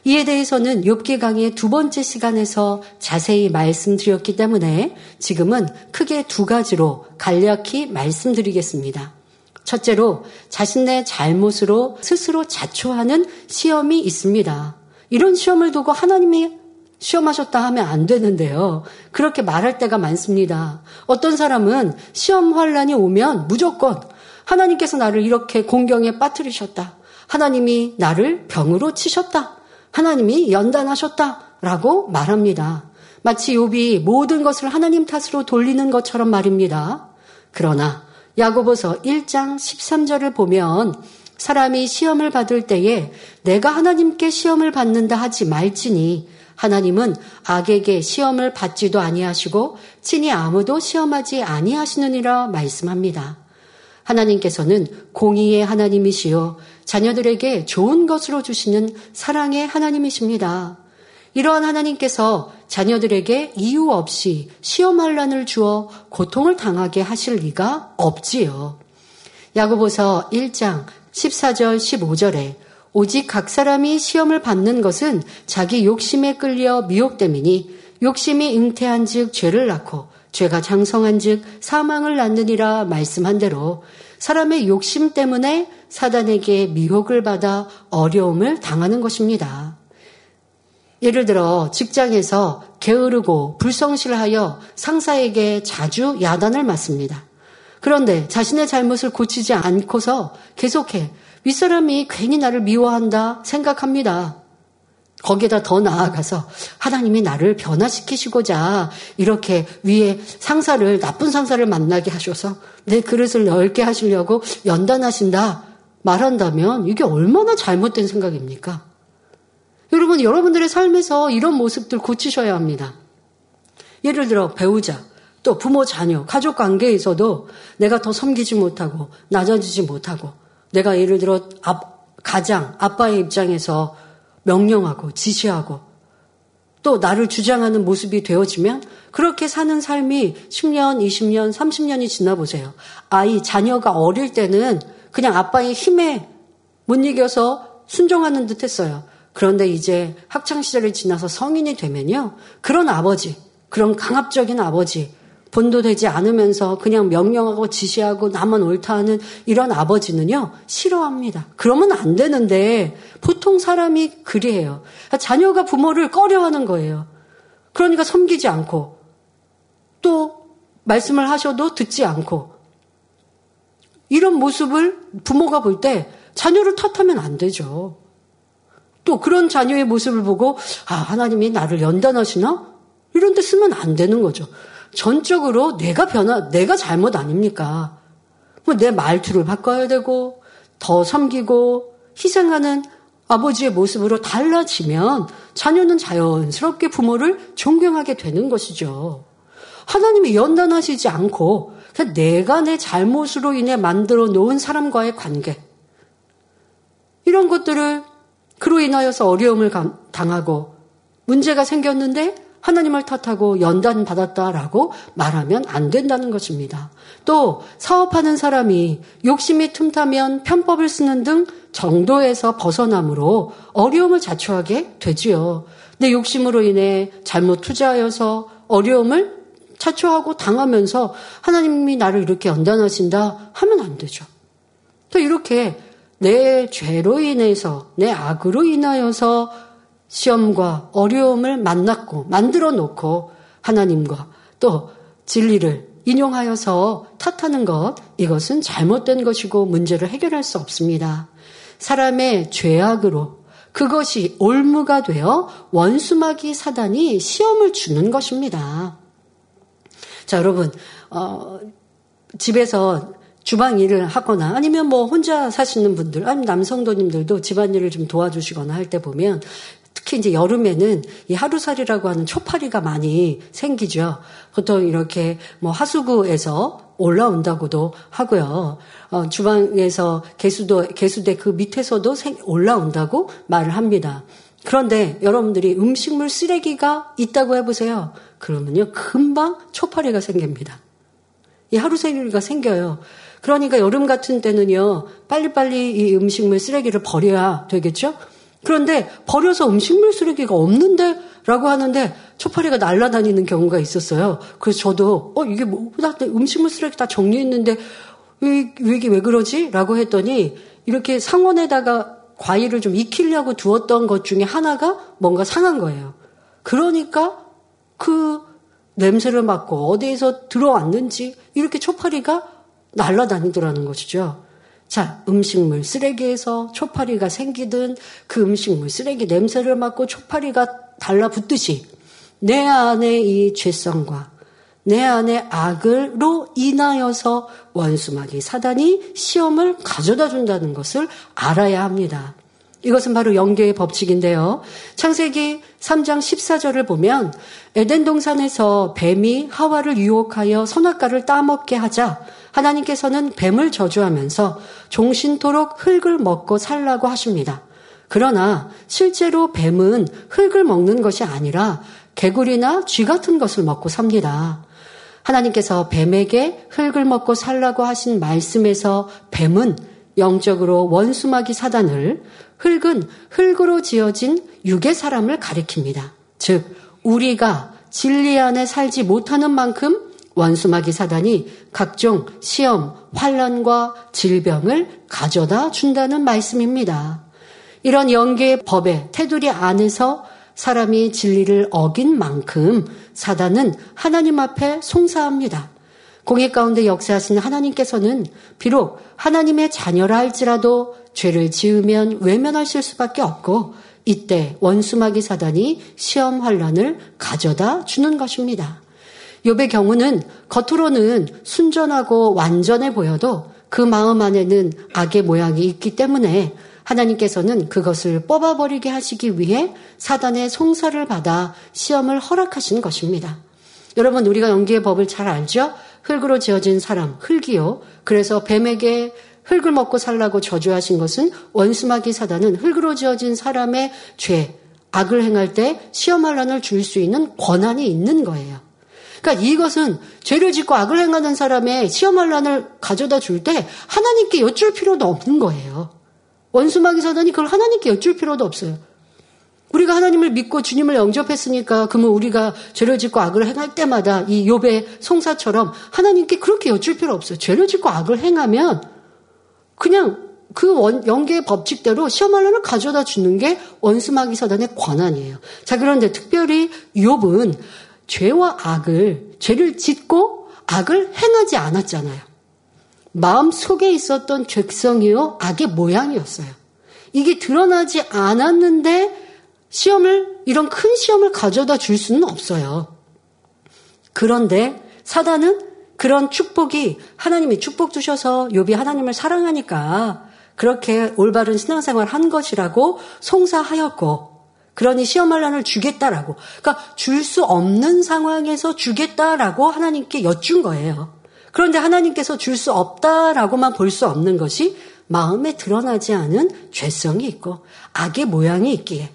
이에 대해서는 욥기 강의 두 번째 시간에서 자세히 말씀드렸기 때문에 지금은 크게 두 가지로 간략히 말씀드리겠습니다. 첫째로 자신의 잘못으로 스스로 자초하는 시험이 있습니다. 이런 시험을 두고 하나님이 시험하셨다 하면 안 되는데요. 그렇게 말할 때가 많습니다. 어떤 사람은 시험 환란이 오면 무조건 하나님께서 나를 이렇게 공경에 빠뜨리셨다. 하나님이 나를 병으로 치셨다. 하나님이 연단하셨다 라고 말합니다. 마치 욥이 모든 것을 하나님 탓으로 돌리는 것처럼 말입니다. 그러나 야고보서 1장 13절을 보면 사람이 시험을 받을 때에 내가 하나님께 시험을 받는다 하지 말지니 하나님은 악에게 시험을 받지도 아니하시고 친히 아무도 시험하지 아니하시느니라 말씀합니다. 하나님께서는 공의의 하나님이시요 자녀들에게 좋은 것으로 주시는 사랑의 하나님이십니다. 이러한 하나님께서 자녀들에게 이유 없이 시험 환란을 주어 고통을 당하게 하실 리가 없지요. 야고보서 1장 14절 15절에 오직 각 사람이 시험을 받는 것은 자기 욕심에 끌려 미혹됨이니 욕심이 잉태한 즉 죄를 낳고 죄가 장성한 즉 사망을 낳느니라 말씀한 대로 사람의 욕심 때문에 사단에게 미혹을 받아 어려움을 당하는 것입니다. 예를 들어 직장에서 게으르고 불성실하여 상사에게 자주 야단을 맞습니다. 그런데 자신의 잘못을 고치지 않고서 계속해 윗사람이 괜히 나를 미워한다 생각합니다. 거기에다 더 나아가서 하나님이 나를 변화시키시고자 이렇게 위에 상사를 나쁜 상사를 만나게 하셔서 내 그릇을 넓게 하시려고 연단하신다 말한다면 이게 얼마나 잘못된 생각입니까? 여러분, 여러분들의 삶에서 이런 모습들 고치셔야 합니다. 예를 들어 배우자, 또 부모, 자녀, 가족 관계에서도 내가 더 섬기지 못하고 낮아지지 못하고 내가 예를 들어 가장 아빠의 입장에서 명령하고 지시하고 또 나를 주장하는 모습이 되어지면 그렇게 사는 삶이 10년, 20년, 30년이 지나 보세요. 아이, 자녀가 어릴 때는 그냥 아빠의 힘에 못 이겨서 순종하는 듯 했어요. 그런데 이제 학창시절을 지나서 성인이 되면요. 그런 아버지, 그런 강압적인 아버지, 본도되지 않으면서 그냥 명령하고 지시하고 나만 옳다 하는 이런 아버지는요, 싫어합니다. 그러면 안 되는데, 보통 사람이 그리해요. 자녀가 부모를 꺼려하는 거예요. 그러니까 섬기지 않고, 또 말씀을 하셔도 듣지 않고, 이런 모습을 부모가 볼 때 자녀를 탓하면 안 되죠. 또 그런 자녀의 모습을 보고, 아, 하나님이 나를 연단하시나? 이런 데 쓰면 안 되는 거죠. 전적으로 내가 변화, 내가 잘못 아닙니까? 뭐 내 말투를 바꿔야 되고, 더 섬기고, 희생하는 아버지의 모습으로 달라지면 자녀는 자연스럽게 부모를 존경하게 되는 것이죠. 하나님이 연단하시지 않고 그냥 내가 내 잘못으로 인해 만들어 놓은 사람과의 관계 이런 것들을 그로 인하여서 어려움을 당하고 문제가 생겼는데 하나님을 탓하고 연단 받았다라고 말하면 안 된다는 것입니다. 또 사업하는 사람이 욕심이 틈타면 편법을 쓰는 등 정도에서 벗어남으로 어려움을 자초하게 되지요. 내 욕심으로 인해 잘못 투자하여서 어려움을 자초하고 당하면서 하나님이 나를 이렇게 연단하신다 하면 안 되죠. 또 이렇게 내 죄로 인해서 내 악으로 인하여서 시험과 어려움을 만났고 만들어 놓고 하나님과 또 진리를 인용하여서 탓하는 것 이것은 잘못된 것이고 문제를 해결할 수 없습니다. 사람의 죄악으로 그것이 올무가 되어 원수마귀 사단이 시험을 주는 것입니다. 자, 여러분, 어, 집에서 주방 일을 하거나 아니면 뭐 혼자 사시는 분들, 아니면 남성도님들도 집안일을 좀 도와주시거나 할 때 보면 특히 이제 여름에는 이 하루살이라고 하는 초파리가 많이 생기죠. 보통 이렇게 뭐 하수구에서 올라온다고도 하고요. 어, 주방에서 개수도, 개수대 그 밑에서도 생, 올라온다고 말을 합니다. 그런데 여러분들이 음식물 쓰레기가 있다고 해보세요. 그러면요, 금방 초파리가 생깁니다. 이 하루살이가 생겨요. 그러니까 여름 같은 때는요, 빨리빨리 이 음식물 쓰레기를 버려야 되겠죠? 그런데 버려서 음식물 쓰레기가 없는데 라고 하는데 초파리가 날아다니는 경우가 있었어요. 그래서 저도 어 이게 뭐 음식물 쓰레기 다 정리했는데 왜, 이게 왜 그러지? 라고 했더니 이렇게 상온에다가 과일을 좀 익히려고 두었던 것 중에 하나가 뭔가 상한 거예요. 그러니까 그 냄새를 맡고 어디에서 들어왔는지 이렇게 초파리가 날아다니더라는 것이죠. 자, 음식물 쓰레기에서 초파리가 생기든 그 음식물 쓰레기 냄새를 맡고 초파리가 달라붙듯이 내 안에 이 죄성과 내 안에 악을로 인하여서 원수마귀 사단이 시험을 가져다 준다는 것을 알아야 합니다. 이것은 바로 영계의 법칙인데요. 창세기 3장 14절을 보면 에덴 동산에서 뱀이 하와를 유혹하여 선악과를 따먹게 하자 하나님께서는 뱀을 저주하면서 종신토록 흙을 먹고 살라고 하십니다. 그러나 실제로 뱀은 흙을 먹는 것이 아니라 개구리나 쥐 같은 것을 먹고 삽니다. 하나님께서 뱀에게 흙을 먹고 살라고 하신 말씀에서 뱀은 영적으로 원수마귀 사단을 흙은 흙으로 지어진 육의 사람을 가리킵니다. 즉, 우리가 진리 안에 살지 못하는 만큼 원수마귀 사단이 각종 시험, 환란과 질병을 가져다 준다는 말씀입니다. 이런 영계의 법의 테두리 안에서 사람이 진리를 어긴 만큼 사단은 하나님 앞에 송사합니다. 공의 가운데 역사하신 하나님께서는 비록 하나님의 자녀라 할지라도 죄를 지으면 외면하실 수밖에 없고 이때 원수마귀 사단이 시험 환란을 가져다 주는 것입니다. 욥의 경우는 겉으로는 순전하고 완전해 보여도 그 마음 안에는 악의 모양이 있기 때문에 하나님께서는 그것을 뽑아버리게 하시기 위해 사단의 송사를 받아 시험을 허락하신 것입니다. 여러분, 우리가 연기의 법을 잘 알죠? 흙으로 지어진 사람, 흙이요. 그래서 뱀에게 흙을 먹고 살라고 저주하신 것은 원수마귀 사단은 흙으로 지어진 사람의 죄, 악을 행할 때 시험할란을 줄 수 있는 권한이 있는 거예요. 그러니까 이것은 죄를 짓고 악을 행하는 사람의 시험할란을 가져다 줄 때 하나님께 여쭐 필요도 없는 거예요. 원수마귀 사단이 그걸 하나님께 여쭐 필요도 없어요. 우리가 하나님을 믿고 주님을 영접했으니까 그러면 우리가 죄를 짓고 악을 행할 때마다 이 욥의 송사처럼 하나님께 그렇게 여쭐 필요 없어요. 죄를 짓고 악을 행하면 그냥 그 원, 연계의 법칙대로 시험할란을 가져다 주는 게 원수마귀 사단의 권한이에요. 자, 그런데 특별히 욥은 죄와 악을, 죄를 짓고 악을 행하지 않았잖아요. 마음 속에 있었던 죄성이요, 악의 모양이었어요. 이게 드러나지 않았는데 시험을, 이런 큰 시험을 가져다 줄 수는 없어요. 그런데 사단은 그런 축복이 하나님이 축복 주셔서 욥이 하나님을 사랑하니까 그렇게 올바른 신앙생활 한 것이라고 송사하였고 그러니 시험할란을 주겠다라고 그러니까 줄 수 없는 상황에서 주겠다라고 하나님께 여쭌 거예요. 그런데 하나님께서 줄 수 없다라고만 볼 수 없는 것이 마음에 드러나지 않은 죄성이 있고 악의 모양이 있기에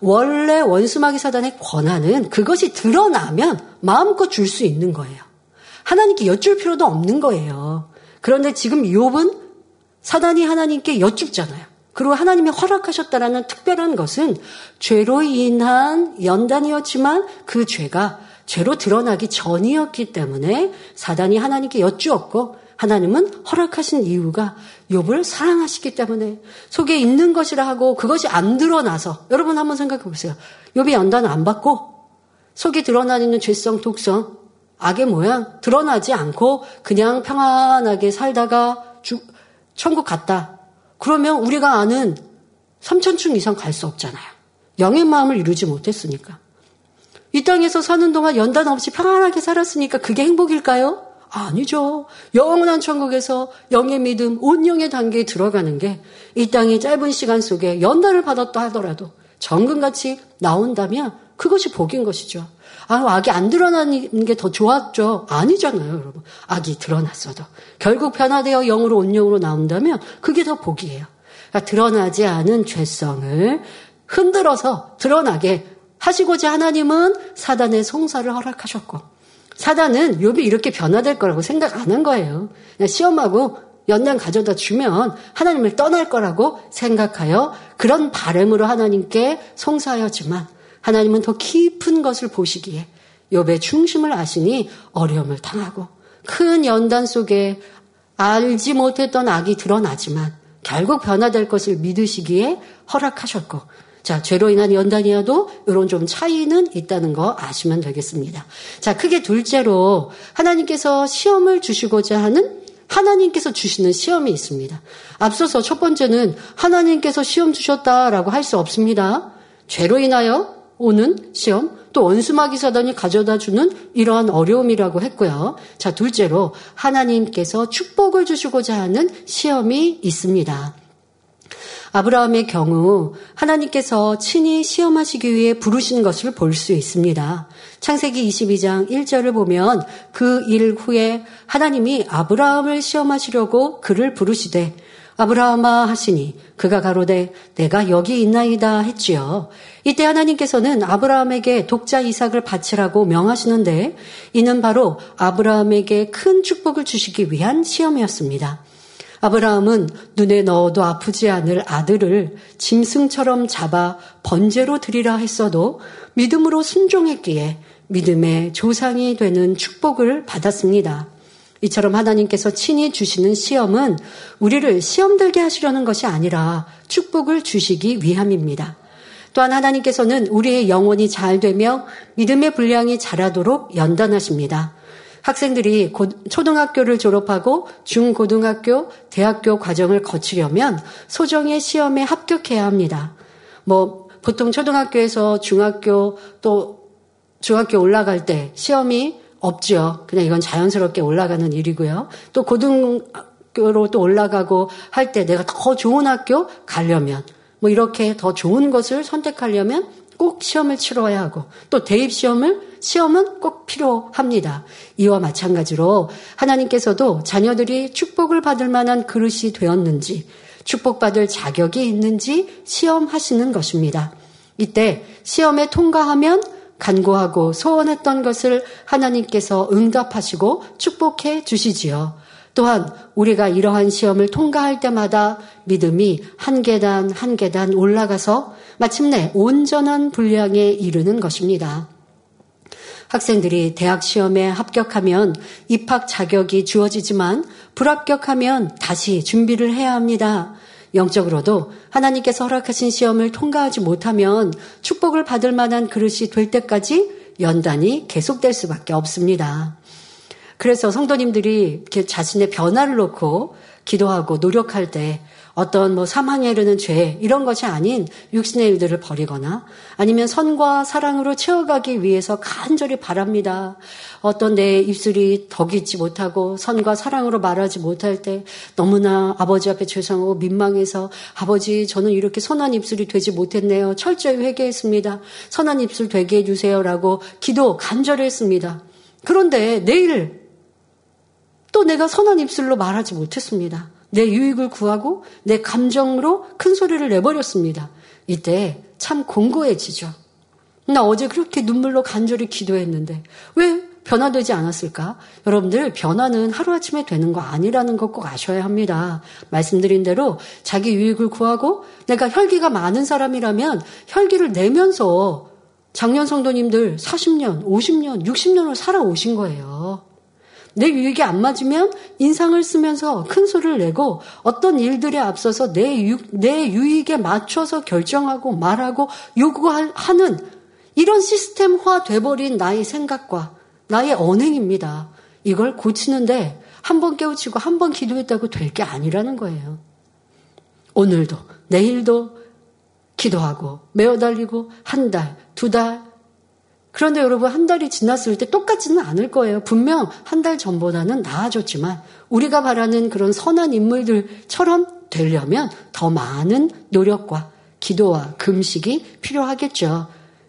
원래 원수마귀 사단의 권한은 그것이 드러나면 마음껏 줄 수 있는 거예요. 하나님께 여쭐 필요도 없는 거예요. 그런데 지금 욥은 사단이 하나님께 여쭙잖아요. 그리고 하나님이 허락하셨다라는 특별한 것은 죄로 인한 연단이었지만 그 죄가 죄로 드러나기 전이었기 때문에 사단이 하나님께 여쭈었고 하나님은 허락하신 이유가 욥을 사랑하시기 때문에 속에 있는 것이라 하고 그것이 안 드러나서 여러분 한번 생각해 보세요. 욥이 연단을 안 받고 속에 드러나는 죄성, 독성, 악의 모양 드러나지 않고 그냥 평안하게 살다가 주, 천국 갔다. 그러면 우리가 아는 삼천층 이상 갈 수 없잖아요. 영의 마음을 이루지 못했으니까. 이 땅에서 사는 동안 연단 없이 평안하게 살았으니까 그게 행복일까요? 아니죠. 영원한 천국에서 영의 믿음, 온영의 단계에 들어가는 게 이 땅의 짧은 시간 속에 연단을 받았다 하더라도 정금같이 나온다면 그것이 복인 것이죠. 아, 악이 안 드러나는 게 더 좋았죠. 아니잖아요, 여러분. 악이 드러났어도. 결국 변화되어 영으로 온영으로 나온다면 그게 더 복이에요. 그러니까 드러나지 않은 죄성을 흔들어서 드러나게 하시고자 하나님은 사단의 송사를 허락하셨고 사단은 욥이 이렇게 변화될 거라고 생각 안 한 거예요. 그냥 시험하고 연단 가져다 주면 하나님을 떠날 거라고 생각하여 그런 바램으로 하나님께 송사하였지만 하나님은 더 깊은 것을 보시기에 욥의 중심을 아시니 어려움을 당하고 큰 연단 속에 알지 못했던 악이 드러나지만 결국 변화될 것을 믿으시기에 허락하셨고 자, 죄로 인한 연단이어도 이런 좀 차이는 있다는 거 아시면 되겠습니다. 자, 크게 둘째로 하나님께서 시험을 주시고자 하는 하나님께서 주시는 시험이 있습니다. 앞서서 첫 번째는 하나님께서 시험 주셨다라고 할 수 없습니다. 죄로 인하여 오는 시험, 또 원수마귀 사단이 가져다 주는 이러한 어려움이라고 했고요. 자, 둘째로 하나님께서 축복을 주시고자 하는 시험이 있습니다. 아브라함의 경우 하나님께서 친히 시험하시기 위해 부르신 것을 볼 수 있습니다. 창세기 22장 1절을 보면 그 일 후에 하나님이 아브라함을 시험하시려고 그를 부르시되 아브라함아 하시니 그가 가로되 내가 여기 있나이다 했지요. 이때 하나님께서는 아브라함에게 독자 이삭을 바치라고 명하시는데 이는 바로 아브라함에게 큰 축복을 주시기 위한 시험이었습니다. 아브라함은 눈에 넣어도 아프지 않을 아들을 짐승처럼 잡아 번제로 드리라 했어도 믿음으로 순종했기에 믿음의 조상이 되는 축복을 받았습니다. 이처럼 하나님께서 친히 주시는 시험은 우리를 시험 들게 하시려는 것이 아니라 축복을 주시기 위함입니다. 또한 하나님께서는 우리의 영혼이 잘 되며 믿음의 분량이 자라도록 연단하십니다. 학생들이 초등학교를 졸업하고 중고등학교, 대학교 과정을 거치려면 소정의 시험에 합격해야 합니다. 뭐 보통 초등학교에서 중학교 또 중학교 올라갈 때 시험이 없죠. 그냥 이건 자연스럽게 올라가는 일이고요. 또 고등 학교로 또 올라가고 할 때 내가 더 좋은 학교 가려면 뭐 이렇게 더 좋은 것을 선택하려면 꼭 시험을 치러야 하고 또 대입 시험을 시험은 꼭 필요합니다. 이와 마찬가지로 하나님께서도 자녀들이 축복을 받을 만한 그릇이 되었는지 축복받을 자격이 있는지 시험하시는 것입니다. 이때 시험에 통과하면 간구하고 소원했던 것을 하나님께서 응답하시고 축복해 주시지요. 또한 우리가 이러한 시험을 통과할 때마다 믿음이 한 계단 한 계단 올라가서 마침내 온전한 분량에 이르는 것입니다. 학생들이 대학 시험에 합격하면 입학 자격이 주어지지만 불합격하면 다시 준비를 해야 합니다. 영적으로도 하나님께서 허락하신 시험을 통과하지 못하면 축복을 받을 만한 그릇이 될 때까지 연단이 계속될 수밖에 없습니다. 그래서 성도님들이 이렇게 자신의 변화를 놓고 기도하고 노력할 때 어떤 뭐 사망에 이르는 죄 이런 것이 아닌 육신의 일들을 버리거나 아니면 선과 사랑으로 채워가기 위해서 간절히 바랍니다. 어떤 내 입술이 덕이지 못하고 선과 사랑으로 말하지 못할 때 너무나 아버지 앞에 죄송하고 민망해서 아버지 저는 이렇게 선한 입술이 되지 못했네요. 철저히 회개했습니다. 선한 입술 되게 해주세요라고 기도 간절히 했습니다. 그런데 내일 또 내가 선한 입술로 말하지 못했습니다. 내 유익을 구하고 내 감정으로 큰 소리를 내버렸습니다. 이때 참 공고해지죠. 나 어제 그렇게 눈물로 간절히 기도했는데 왜 변화되지 않았을까? 여러분들 변화는 하루아침에 되는 거 아니라는 것꼭 아셔야 합니다. 말씀드린 대로 자기 유익을 구하고 내가 혈기가 많은 사람이라면 혈기를 내면서 작년 성도님들 40년, 50년, 60년을 살아오신 거예요. 내 유익이 안 맞으면 인상을 쓰면서 큰 소리를 내고 어떤 일들에 앞서서 내, 유, 내 유익에 맞춰서 결정하고 말하고 요구하는 이런 시스템화 돼버린 나의 생각과 나의 언행입니다. 이걸 고치는데 한 번 깨우치고 한 번 기도했다고 될 게 아니라는 거예요. 오늘도 내일도 기도하고 메어 달리고 한 달, 두 달, 그런데 여러분 한 달이 지났을 때 똑같지는 않을 거예요. 분명 한 달 전보다는 나아졌지만 우리가 바라는 그런 선한 인물들처럼 되려면 더 많은 노력과 기도와 금식이 필요하겠죠.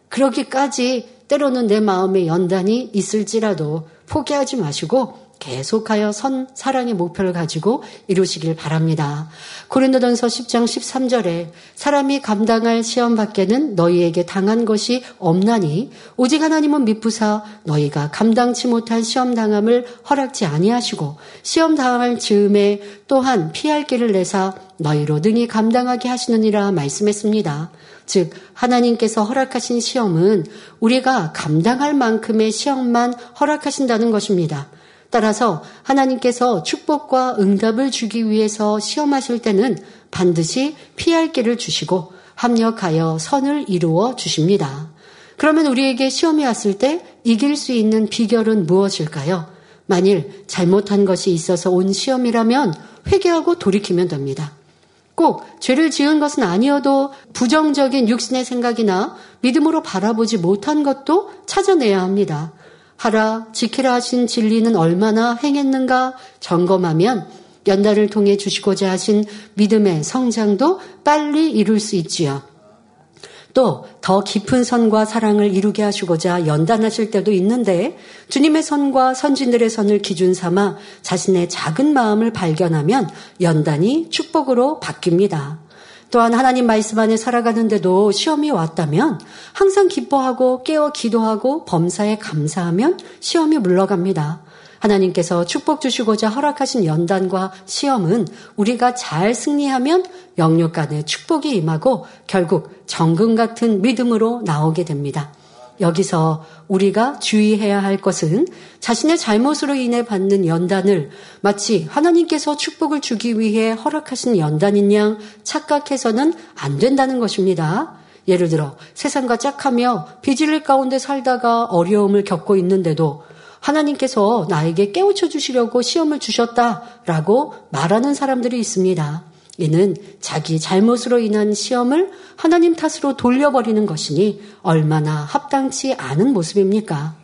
그러기까지 때로는 내 마음에 연단이 있을지라도 포기하지 마시고 계속하여 선 사랑의 목표를 가지고 이루시길 바랍니다. 고린도전서 10장 13절에 사람이 감당할 시험 밖에는 너희에게 당한 것이 없나니 오직 하나님은 미쁘사 너희가 감당치 못할 시험 당함을 허락지 아니하시고 시험 당할 즈음에 또한 피할 길을 내사 너희로 등이 감당하게 하시느니라 말씀했습니다. 즉 하나님께서 허락하신 시험은 우리가 감당할 만큼의 시험만 허락하신다는 것입니다. 따라서 하나님께서 축복과 응답을 주기 위해서 시험하실 때는 반드시 피할 길을 주시고 합력하여 선을 이루어 주십니다. 그러면 우리에게 시험이 왔을 때 이길 수 있는 비결은 무엇일까요? 만일 잘못한 것이 있어서 온 시험이라면 회개하고 돌이키면 됩니다. 꼭 죄를 지은 것은 아니어도 부정적인 육신의 생각이나 믿음으로 바라보지 못한 것도 찾아내야 합니다. 하라 지키라 하신 진리는 얼마나 행했는가 점검하면 연단을 통해 주시고자 하신 믿음의 성장도 빨리 이룰 수 있지요. 또 더 깊은 선과 사랑을 이루게 하시고자 연단하실 때도 있는데 주님의 선과 선진들의 선을 기준 삼아 자신의 작은 마음을 발견하면 연단이 축복으로 바뀝니다. 또한 하나님 말씀 안에 살아가는데도 시험이 왔다면 항상 기뻐하고 깨어 기도하고 범사에 감사하면 시험이 물러갑니다. 하나님께서 축복 주시고자 허락하신 연단과 시험은 우리가 잘 승리하면 영육 간의 축복이 임하고 결국 정금 같은 믿음으로 나오게 됩니다. 여기서 우리가 주의해야 할 것은 자신의 잘못으로 인해 받는 연단을 마치 하나님께서 축복을 주기 위해 허락하신 연단인 양 착각해서는 안 된다는 것입니다. 예를 들어 세상과 짝하며 비질릴 가운데 살다가 어려움을 겪고 있는데도 하나님께서 나에게 깨우쳐 주시려고 시험을 주셨다라고 말하는 사람들이 있습니다. 이는 자기 잘못으로 인한 시험을 하나님 탓으로 돌려버리는 것이니 얼마나 합당치 않은 모습입니까?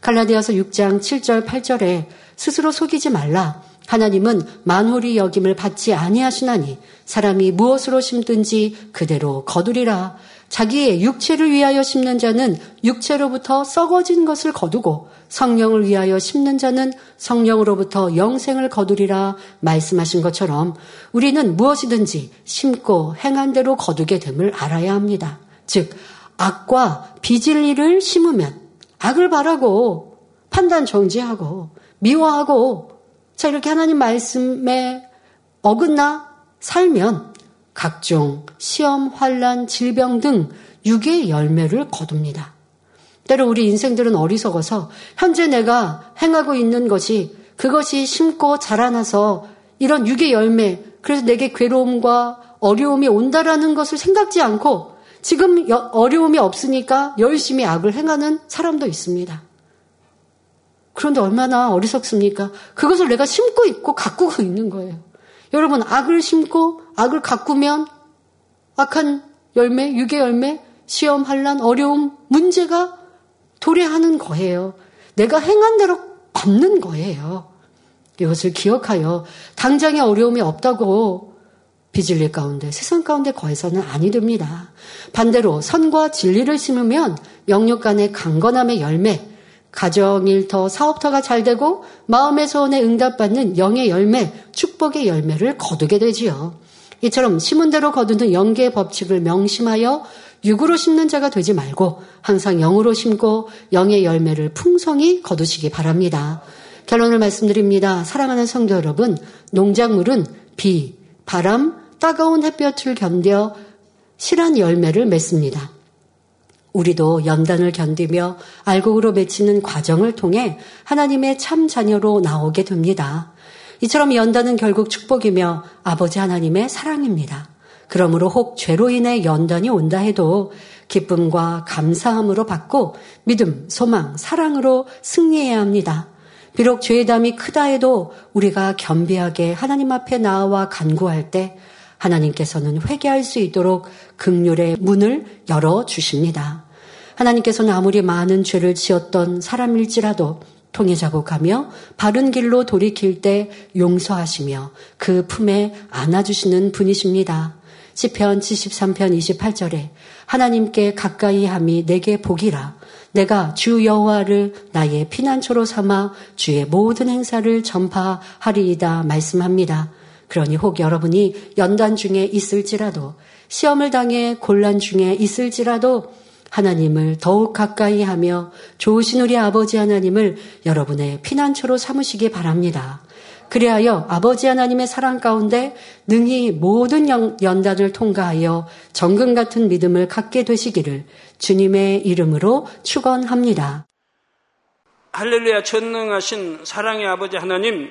갈라디아서 6장 7절 8절에 스스로 속이지 말라 하나님은 만홀이 여김을 받지 아니하시나니 사람이 무엇으로 심든지 그대로 거두리라. 자기의 육체를 위하여 심는 자는 육체로부터 썩어진 것을 거두고 성령을 위하여 심는 자는 성령으로부터 영생을 거두리라 말씀하신 것처럼 우리는 무엇이든지 심고 행한 대로 거두게 됨을 알아야 합니다. 즉, 악과 비질리를 심으면 악을 바라고 판단 정지하고 미워하고 자, 이렇게 하나님 말씀에 어긋나 살면 각종 시험, 환란, 질병 등 육의 열매를 거둡니다. 때로 우리 인생들은 어리석어서 현재 내가 행하고 있는 것이 그것이 심고 자라나서 이런 육의 열매, 그래서 내게 괴로움과 어려움이 온다라는 것을 생각지 않고 지금 어려움이 없으니까 열심히 악을 행하는 사람도 있습니다. 그런데 얼마나 어리석습니까? 그것을 내가 심고 있고 가꾸고 있는 거예요. 여러분, 악을 심고 악을 가꾸면 악한 열매, 육의 열매, 시험, 환란, 어려움, 문제가 도래하는 거예요. 내가 행한 대로 받는 거예요. 이것을 기억하여 당장의 어려움이 없다고 비질릴 가운데 세상 가운데 거해서는 아니 됩니다. 반대로 선과 진리를 심으면 영육 간의 강건함의 열매, 가정일터, 사업터가 잘 되고 마음의 소원에 응답받는 영의 열매, 축복의 열매를 거두게 되지요. 이처럼 심은 대로 거두는 영계의 법칙을 명심하여 육으로 심는 자가 되지 말고 항상 영으로 심고 영의 열매를 풍성히 거두시기 바랍니다. 결론을 말씀드립니다. 사랑하는 성도 여러분, 농작물은 비, 바람, 따가운 햇볕을 견뎌 실한 열매를 맺습니다. 우리도 연단을 견디며 알곡으로 맺히는 과정을 통해 하나님의 참 자녀로 나오게 됩니다. 이처럼 연단은 결국 축복이며 아버지 하나님의 사랑입니다. 그러므로 혹 죄로 인해 연단이 온다 해도 기쁨과 감사함으로 받고 믿음, 소망, 사랑으로 승리해야 합니다. 비록 죄의 담이 크다 해도 우리가 겸비하게 하나님 앞에 나와 간구할 때 하나님께서는 회개할 수 있도록 극률의 문을 열어 주십니다. 하나님께서는 아무리 많은 죄를 지었던 사람일지라도 통해 자복하며 바른 길로 돌이킬 때 용서하시며 그 품에 안아주시는 분이십니다. 시편 73편 28절에 하나님께 가까이 함이 내게 복이라 내가 주 여호와를 나의 피난처로 삼아 주의 모든 행사를 전파하리이다 말씀합니다. 그러니 혹 여러분이 연단 중에 있을지라도 시험을 당해 곤란 중에 있을지라도 하나님을 더욱 가까이 하며 좋으신 우리 아버지 하나님을 여러분의 피난처로 삼으시기 바랍니다. 그리하여 아버지 하나님의 사랑 가운데 능히 모든 연단을 통과하여 정금 같은 믿음을 갖게 되시기를 주님의 이름으로 축원합니다. 할렐루야 전능하신 사랑의 아버지 하나님